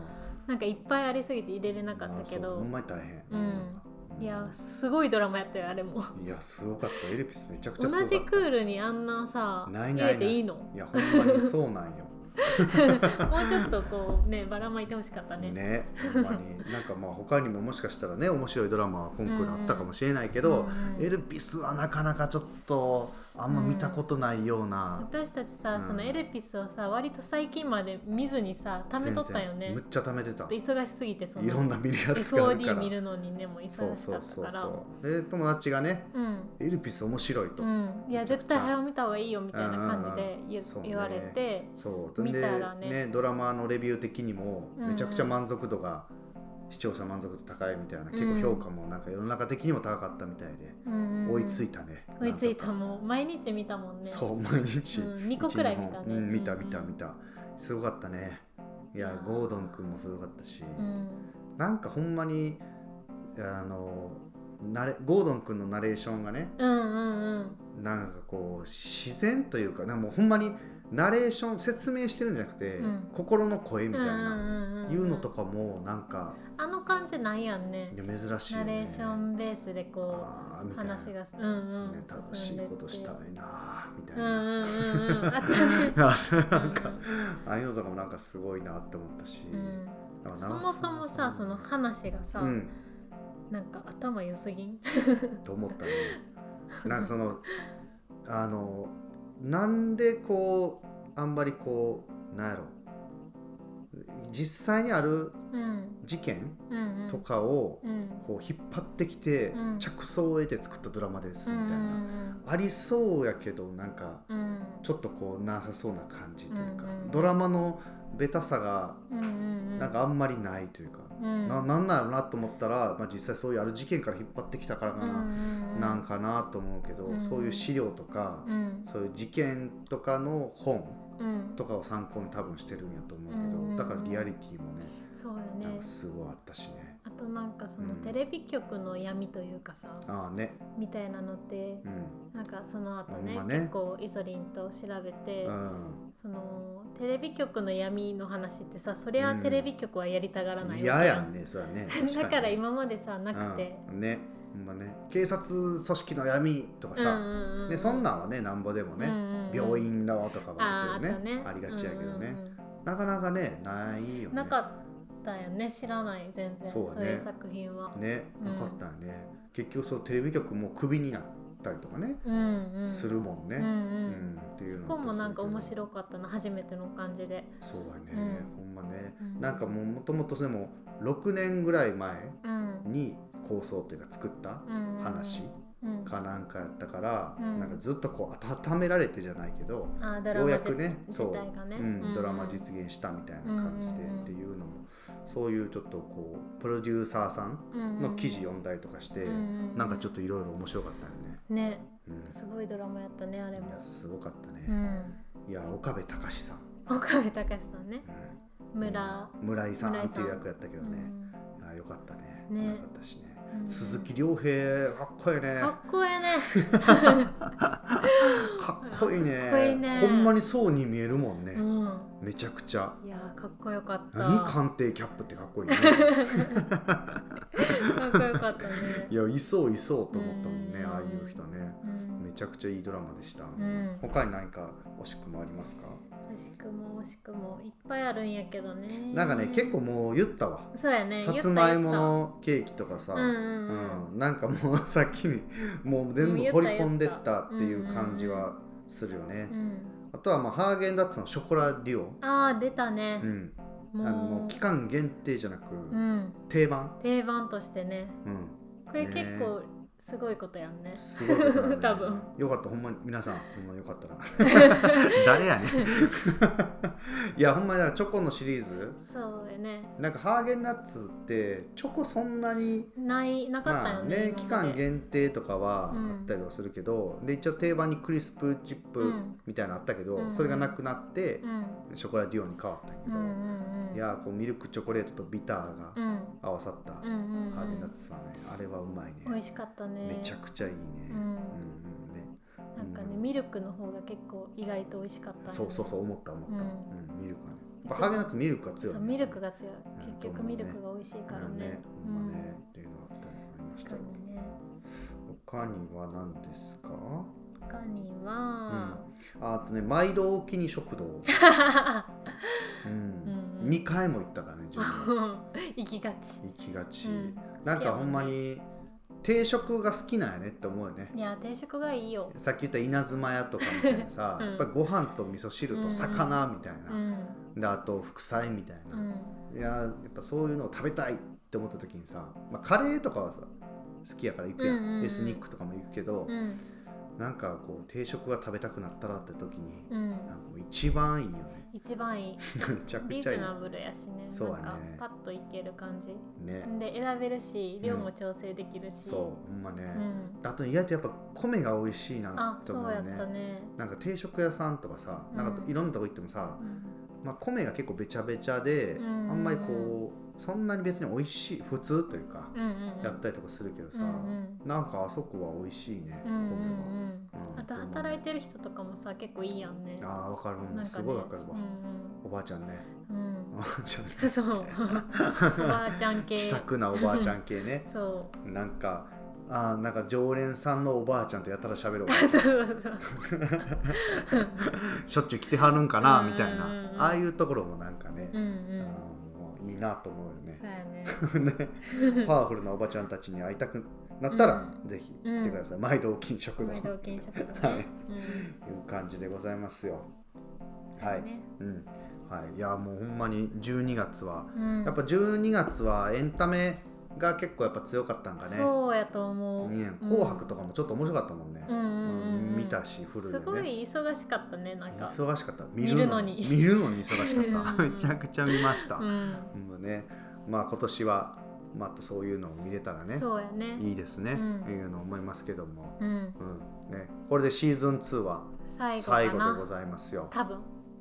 Speaker 1: なんかいっぱいありすぎて入れれなかったけど。
Speaker 2: あそう。ほんまに大変、
Speaker 1: うん。いやすごいドラマやったよあれも。
Speaker 2: いやすごかった。エルピスめちゃくちゃすご
Speaker 1: 同
Speaker 2: かった。
Speaker 1: じクールにあんなさ
Speaker 2: ないないない。
Speaker 1: 入れていいの？も
Speaker 2: いやほんまにそうなんよ。
Speaker 1: うちょっとこうねばらまいてほしかったね。
Speaker 2: ねほんまに。なんかまあ他にももしかしたらね面白いドラマはコンクールあったかもしれないけど、
Speaker 1: うんうん。
Speaker 2: エルピスはなかなかちょっとあんま見たことないような、
Speaker 1: 私たちさ、
Speaker 2: うん。
Speaker 1: そのエルピスをさ割と最近まで見ずにさ貯めとったよね。
Speaker 2: むっちゃ貯めてた。
Speaker 1: 忙しすぎてその
Speaker 2: いろんな見るやつがあるから。
Speaker 1: 見るのにねもう
Speaker 2: そう
Speaker 1: 忙しかった
Speaker 2: そうそう
Speaker 1: から
Speaker 2: そう。で友達がね
Speaker 1: うん。
Speaker 2: エルピス面白いと、
Speaker 1: うん、いや絶対早見た方がいいよみたいな感じで言,、
Speaker 2: そうね。
Speaker 1: 言われて
Speaker 2: そう。
Speaker 1: 見
Speaker 2: で
Speaker 1: たらね。
Speaker 2: ドラマのレビュー的にも
Speaker 1: うんうん。
Speaker 2: めちゃくちゃ満足度が視聴者満足度高いみたいな結構評価もなんか世の中的にも高かったみたいで、
Speaker 1: うん。うん
Speaker 2: 追いついたね。
Speaker 1: 追いついた。もう毎日見たもんね。
Speaker 2: そう毎日、
Speaker 1: うん。二個くらい見たね。
Speaker 2: うん、見た見た見た。すごかったね。いやゴードン君もすごかったし、
Speaker 1: うん。
Speaker 2: なんかほんまにあのナレゴードン君のナレーションがね
Speaker 1: うんうんうん。
Speaker 2: なんかこう自然というかなんかもうほんまにナレーション説明してるんじゃなくて、
Speaker 1: うん。
Speaker 2: 心の声みたいな、いうのとかもなんか
Speaker 1: あの感じないやんね。
Speaker 2: いや珍しいよね。
Speaker 1: ナレーションベースでこう
Speaker 2: あーみたいな。
Speaker 1: 話がうんうん。
Speaker 2: ね、楽しいことしたいなみたいな、なんか、ああいうのとかもなんかすごいなって思ったし、
Speaker 1: うん。そもそもさその話がさ、
Speaker 2: うん。
Speaker 1: なんか頭良すぎん？
Speaker 2: と思ったね。なんかそのあのなんでこうあんまりこうなんやろ。実際にある
Speaker 1: うん。
Speaker 2: 事件とかを
Speaker 1: うん。
Speaker 2: こう引っ張ってきて、
Speaker 1: うん。
Speaker 2: 着想を得て作ったドラマですみたいな、
Speaker 1: うん
Speaker 2: ありそうやけどなんかちょっとこうなさそうな感じというか、ドラマのベタさがなんかあんまりないというか、
Speaker 1: うん。
Speaker 2: ななんなんやろなと思ったら、まあ、実際そういうある事件から引っ張ってきたからかな、
Speaker 1: うん
Speaker 2: なんかなと思うけど、
Speaker 1: うん。
Speaker 2: そういう資料とか、
Speaker 1: うん。
Speaker 2: そういう事件とかの本
Speaker 1: うん。
Speaker 2: とかを参考に多分してるんやと思うけど、
Speaker 1: うん
Speaker 2: だからリアリティもね
Speaker 1: そうよ
Speaker 2: なん
Speaker 1: ね
Speaker 2: かすごいあったしね。
Speaker 1: あとなんかその
Speaker 2: うん。
Speaker 1: テレビ局の闇というかさ、
Speaker 2: ああね。
Speaker 1: みたいなのって
Speaker 2: うん。
Speaker 1: なんかその後ね
Speaker 2: ね。
Speaker 1: 結構イソリンと調べて、
Speaker 2: うん
Speaker 1: そのテレビ局の闇の話ってさそりゃ
Speaker 2: うん。
Speaker 1: テレビ局はやりたがらないわけ
Speaker 2: 嫌やんねそれはね。確
Speaker 1: だから
Speaker 2: に
Speaker 1: 今までさなくて、
Speaker 2: うん、ね。ほんまね。警察組織の闇とかさ、
Speaker 1: うんうんうん
Speaker 2: ね、そんなんはねなんぼでもね、
Speaker 1: うんうんうん。
Speaker 2: 病院のとかはね。
Speaker 1: ね。
Speaker 2: ありがちやけどね、
Speaker 1: うんうんうん。
Speaker 2: なかなかねないよね。
Speaker 1: なかったよね。知らない全然。
Speaker 2: そうだね。
Speaker 1: いう作品は、
Speaker 2: ね
Speaker 1: うん。
Speaker 2: なかったよね、結局そうテレビ局もクビになったりとかね、
Speaker 1: うんうん、
Speaker 2: するもんね、
Speaker 1: うんうん。
Speaker 2: うんっていう
Speaker 1: そ
Speaker 2: の
Speaker 1: こもなんか面
Speaker 2: い
Speaker 1: 白かったな初めての感じで。
Speaker 2: そうだね、
Speaker 1: う
Speaker 2: ほんまね、
Speaker 1: うん。
Speaker 2: なんかもうもともとでも6年ぐらい前
Speaker 1: うん。
Speaker 2: に構想というか作った
Speaker 1: うん。
Speaker 2: 話
Speaker 1: うん。
Speaker 2: かなんかやったから、
Speaker 1: うん。
Speaker 2: なんかずっとこう温められてじゃないけど、ようやくね
Speaker 1: 自
Speaker 2: そう、
Speaker 1: 体がね、
Speaker 2: うん、ドラマ実現したみたいな感じで
Speaker 1: うんうんうん
Speaker 2: っていうのもそういうちょっとこうプロデューサーさんの記事読んだりとかして、なんかちょっといろいろ面白かったよね。
Speaker 1: ね。
Speaker 2: うん、
Speaker 1: すごいドラマやったねあれも。
Speaker 2: いやすごかったね。
Speaker 1: うん。
Speaker 2: いや岡部隆さん、
Speaker 1: 岡部隆さんね。
Speaker 2: うん。
Speaker 1: 村、
Speaker 2: 村井さんっていう役やったけどね、
Speaker 1: うん。
Speaker 2: いやよかったね。
Speaker 1: ね。
Speaker 2: よかったしね。
Speaker 1: うん。
Speaker 2: 鈴木亮平かっこいいね。
Speaker 1: かっこええね。
Speaker 2: かっこいいね。
Speaker 1: かっこいいね。
Speaker 2: ほんまにそうに見えるもんね。
Speaker 1: うん
Speaker 2: めちゃくちゃ。
Speaker 1: いやーかっこよかった
Speaker 2: 何
Speaker 1: か
Speaker 2: 鑑定キャップってかっこいいね。
Speaker 1: っこよかったね
Speaker 2: いやいそういそうと思ったもんね、
Speaker 1: うん
Speaker 2: ああいう人ね。
Speaker 1: うん
Speaker 2: めちゃくちゃいいドラマでした。
Speaker 1: ん
Speaker 2: 他に何か惜しくもありますか？
Speaker 1: 惜しくも惜しくもいっぱいあるんやけどね
Speaker 2: なんかね結構もう言ったわ。
Speaker 1: そうやね
Speaker 2: さつまいものケーキとかさ、
Speaker 1: うんうんうん
Speaker 2: うんなんかもう さっきにもう全部掘り込んでったっていう感じはするよね。
Speaker 1: うん
Speaker 2: あとはまあハーゲンダッツのショコラデュオ、
Speaker 1: ああ出たね。
Speaker 2: う、ん、
Speaker 1: もう。
Speaker 2: あの期間限定じゃなく、
Speaker 1: うん。
Speaker 2: 定番、
Speaker 1: 定番としてね。
Speaker 2: うん、
Speaker 1: これ
Speaker 2: ね
Speaker 1: 結構すごいことやんね。
Speaker 2: すごいことだね。
Speaker 1: 多分。
Speaker 2: よかったほんまに皆さん。ほんまよかったら。誰やねん。いやほんまにだからチョコのシリーズ。
Speaker 1: そうやね。
Speaker 2: なんかハーゲンダッツってチョコそんなに
Speaker 1: ないなかったよね,、
Speaker 2: まあね期間限定とかは
Speaker 1: うん。
Speaker 2: あったりはするけど、で一応定番にクリスプチップ
Speaker 1: うん。
Speaker 2: みたいなのあったけど、
Speaker 1: うん。
Speaker 2: それがなくなって
Speaker 1: うん。
Speaker 2: ショコラデュオに変わったけど、
Speaker 1: うんうんうん
Speaker 2: いやこうミルクチョコレートとビターが
Speaker 1: うん。
Speaker 2: 合わさった
Speaker 1: うんうん
Speaker 2: ハーゲン
Speaker 1: うん
Speaker 2: ダッツはねあれはうまいね。
Speaker 1: 美味しかったね
Speaker 2: めちゃくちゃいいね、
Speaker 1: うん。
Speaker 2: うんう
Speaker 1: なんかね
Speaker 2: うん。
Speaker 1: ミルクの方が結構意外と美味しかった。ね
Speaker 2: そうそうそう思った思った、
Speaker 1: う
Speaker 2: うんんミルクはね。ハーゲンダッツミルクが強い、ね、
Speaker 1: そうミルクが強い。
Speaker 2: うん。
Speaker 1: 結局ミルクが美味しいからね。
Speaker 2: ほんまね、っていうのがあったりありました
Speaker 1: 確かにね。
Speaker 2: 他には何ですか？
Speaker 1: 他に
Speaker 2: うん。
Speaker 1: は、
Speaker 2: ああとね毎度おきに食堂、うん。
Speaker 1: うん
Speaker 2: 2回も行ったからね自分
Speaker 1: 行きがち、
Speaker 2: 行きがち、
Speaker 1: うん。
Speaker 2: なんかほんまに定食が好きなんやねって思うよね。
Speaker 1: いや定食がいいよ。
Speaker 2: さっき言った稲妻屋とかみたいなさ、
Speaker 1: うん。
Speaker 2: やっぱりご飯と味噌汁と魚みたいな、
Speaker 1: うん。
Speaker 2: であと副菜みたいな、
Speaker 1: うん。
Speaker 2: いややっぱそういうのを食べたいって思った時にさ、まあ、カレーとかはさ好きやから行くやん,、
Speaker 1: うんうんうん。
Speaker 2: エスニックとかも行くけど、
Speaker 1: うん。
Speaker 2: なんかこう定食が食べたくなったらって時に、
Speaker 1: うん。
Speaker 2: なんか一番いいよね
Speaker 1: 一番 いい。リーズナブルやしね。
Speaker 2: そうやね。
Speaker 1: なんかパッといける感じ。
Speaker 2: ね。
Speaker 1: で選べるし量も調整できるし、
Speaker 2: そうほんまね、
Speaker 1: うん。
Speaker 2: あと意外とやっぱ米が美味しいな
Speaker 1: あ
Speaker 2: って思
Speaker 1: そううや
Speaker 2: ね
Speaker 1: ったね、
Speaker 2: なんか定食屋さんとかさ、なんか
Speaker 1: うん
Speaker 2: いろんなとこ行ってもさ、
Speaker 1: うん。
Speaker 2: まあ、米が結構べちゃべちゃで、
Speaker 1: うん。
Speaker 2: あんまりこうそんなに別に美味しい普通というか、
Speaker 1: うんうんうん、
Speaker 2: やったりとかするけどさ、
Speaker 1: うんうん。
Speaker 2: なんかあそこは美味しいね、
Speaker 1: うんうんうん。あと働いてる人とかもさ結構いいやんね。
Speaker 2: ああわかる。
Speaker 1: ね。
Speaker 2: すごいわかるわ、
Speaker 1: うん
Speaker 2: おばあちゃんね。
Speaker 1: うん。
Speaker 2: おばあちゃん
Speaker 1: うん、そう。おばあちゃん系。
Speaker 2: 気さくなおばあちゃん系ね。
Speaker 1: そ
Speaker 2: なんかあーなんか常連さんのおばあちゃんとやたら喋るわ
Speaker 1: う。そうそうそう。
Speaker 2: しょっちゅう来てはるんかな
Speaker 1: うん
Speaker 2: みたいな。
Speaker 1: うん
Speaker 2: ああいうところもなんかね、
Speaker 1: うんうん
Speaker 2: いいなと思うよね。
Speaker 1: そうやね。
Speaker 2: ね。パワフルなおばちゃんたちに会いたくなったら、
Speaker 1: うん。
Speaker 2: ぜひ来てください、毎度金食堂
Speaker 1: 毎度金食堂ね、
Speaker 2: はい。
Speaker 1: うん。
Speaker 2: う感じでございますよ。
Speaker 1: そうやね。
Speaker 2: うん。はい。いやもうほんまに12月は、
Speaker 1: うん。
Speaker 2: やっぱ12月はエンタメが結構やっぱ強かったんかね。
Speaker 1: そうやと思う、
Speaker 2: ね紅白とかもちょっと面白かったもんね、
Speaker 1: うんうん
Speaker 2: 見たしフルでね。
Speaker 1: すごい忙しかったねなんか。
Speaker 2: 忙しかった。
Speaker 1: 見るのに。
Speaker 2: 見るのに。忙しかった。
Speaker 1: うん。
Speaker 2: めちゃくちゃ見ました、
Speaker 1: うん、
Speaker 2: うんね。まあ今年はまたそういうのを見れたらね。
Speaker 1: そうやね。
Speaker 2: いいですね、
Speaker 1: うん。
Speaker 2: いうの思いますけども、
Speaker 1: うん。
Speaker 2: うん。ね、これでシーズン2は
Speaker 1: 最後
Speaker 2: でございますよ。
Speaker 1: 多分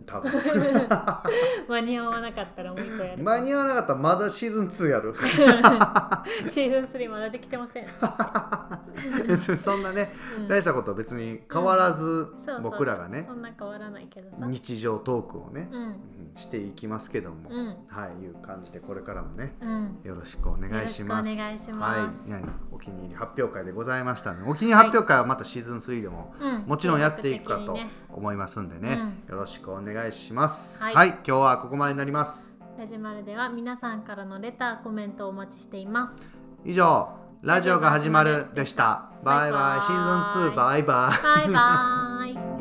Speaker 2: 多分。
Speaker 1: 間に合わなかったらもう一個やる
Speaker 2: 間に合わなかったらまだシーズン2やる。
Speaker 1: シーズン3まだできてません、
Speaker 2: そんなね
Speaker 1: うん。
Speaker 2: 大したこと別に変わらず僕らがね
Speaker 1: そんな変わらないけどさ。
Speaker 2: 日常トークをね
Speaker 1: う、ん。
Speaker 2: うんしていきますけども、
Speaker 1: うん。
Speaker 2: はいいう感じでこれからもね
Speaker 1: うん。
Speaker 2: よろしくお願いします。
Speaker 1: お願いします。
Speaker 2: はい、はいお気に入り発表会でございましたので、お気に入り発表会はまたシーズン3でも
Speaker 1: うん。
Speaker 2: もちろんやっていくかと思いますんでね、よろしくお願いします。は、
Speaker 1: はい。い
Speaker 2: 今日はここまでになります。
Speaker 1: ラジマルでは皆さんからのレターコメントをお待ちしています。
Speaker 2: 以上、ラジオが始まるでした。バイバイ、シーズン2バイバイ。
Speaker 1: バイバイ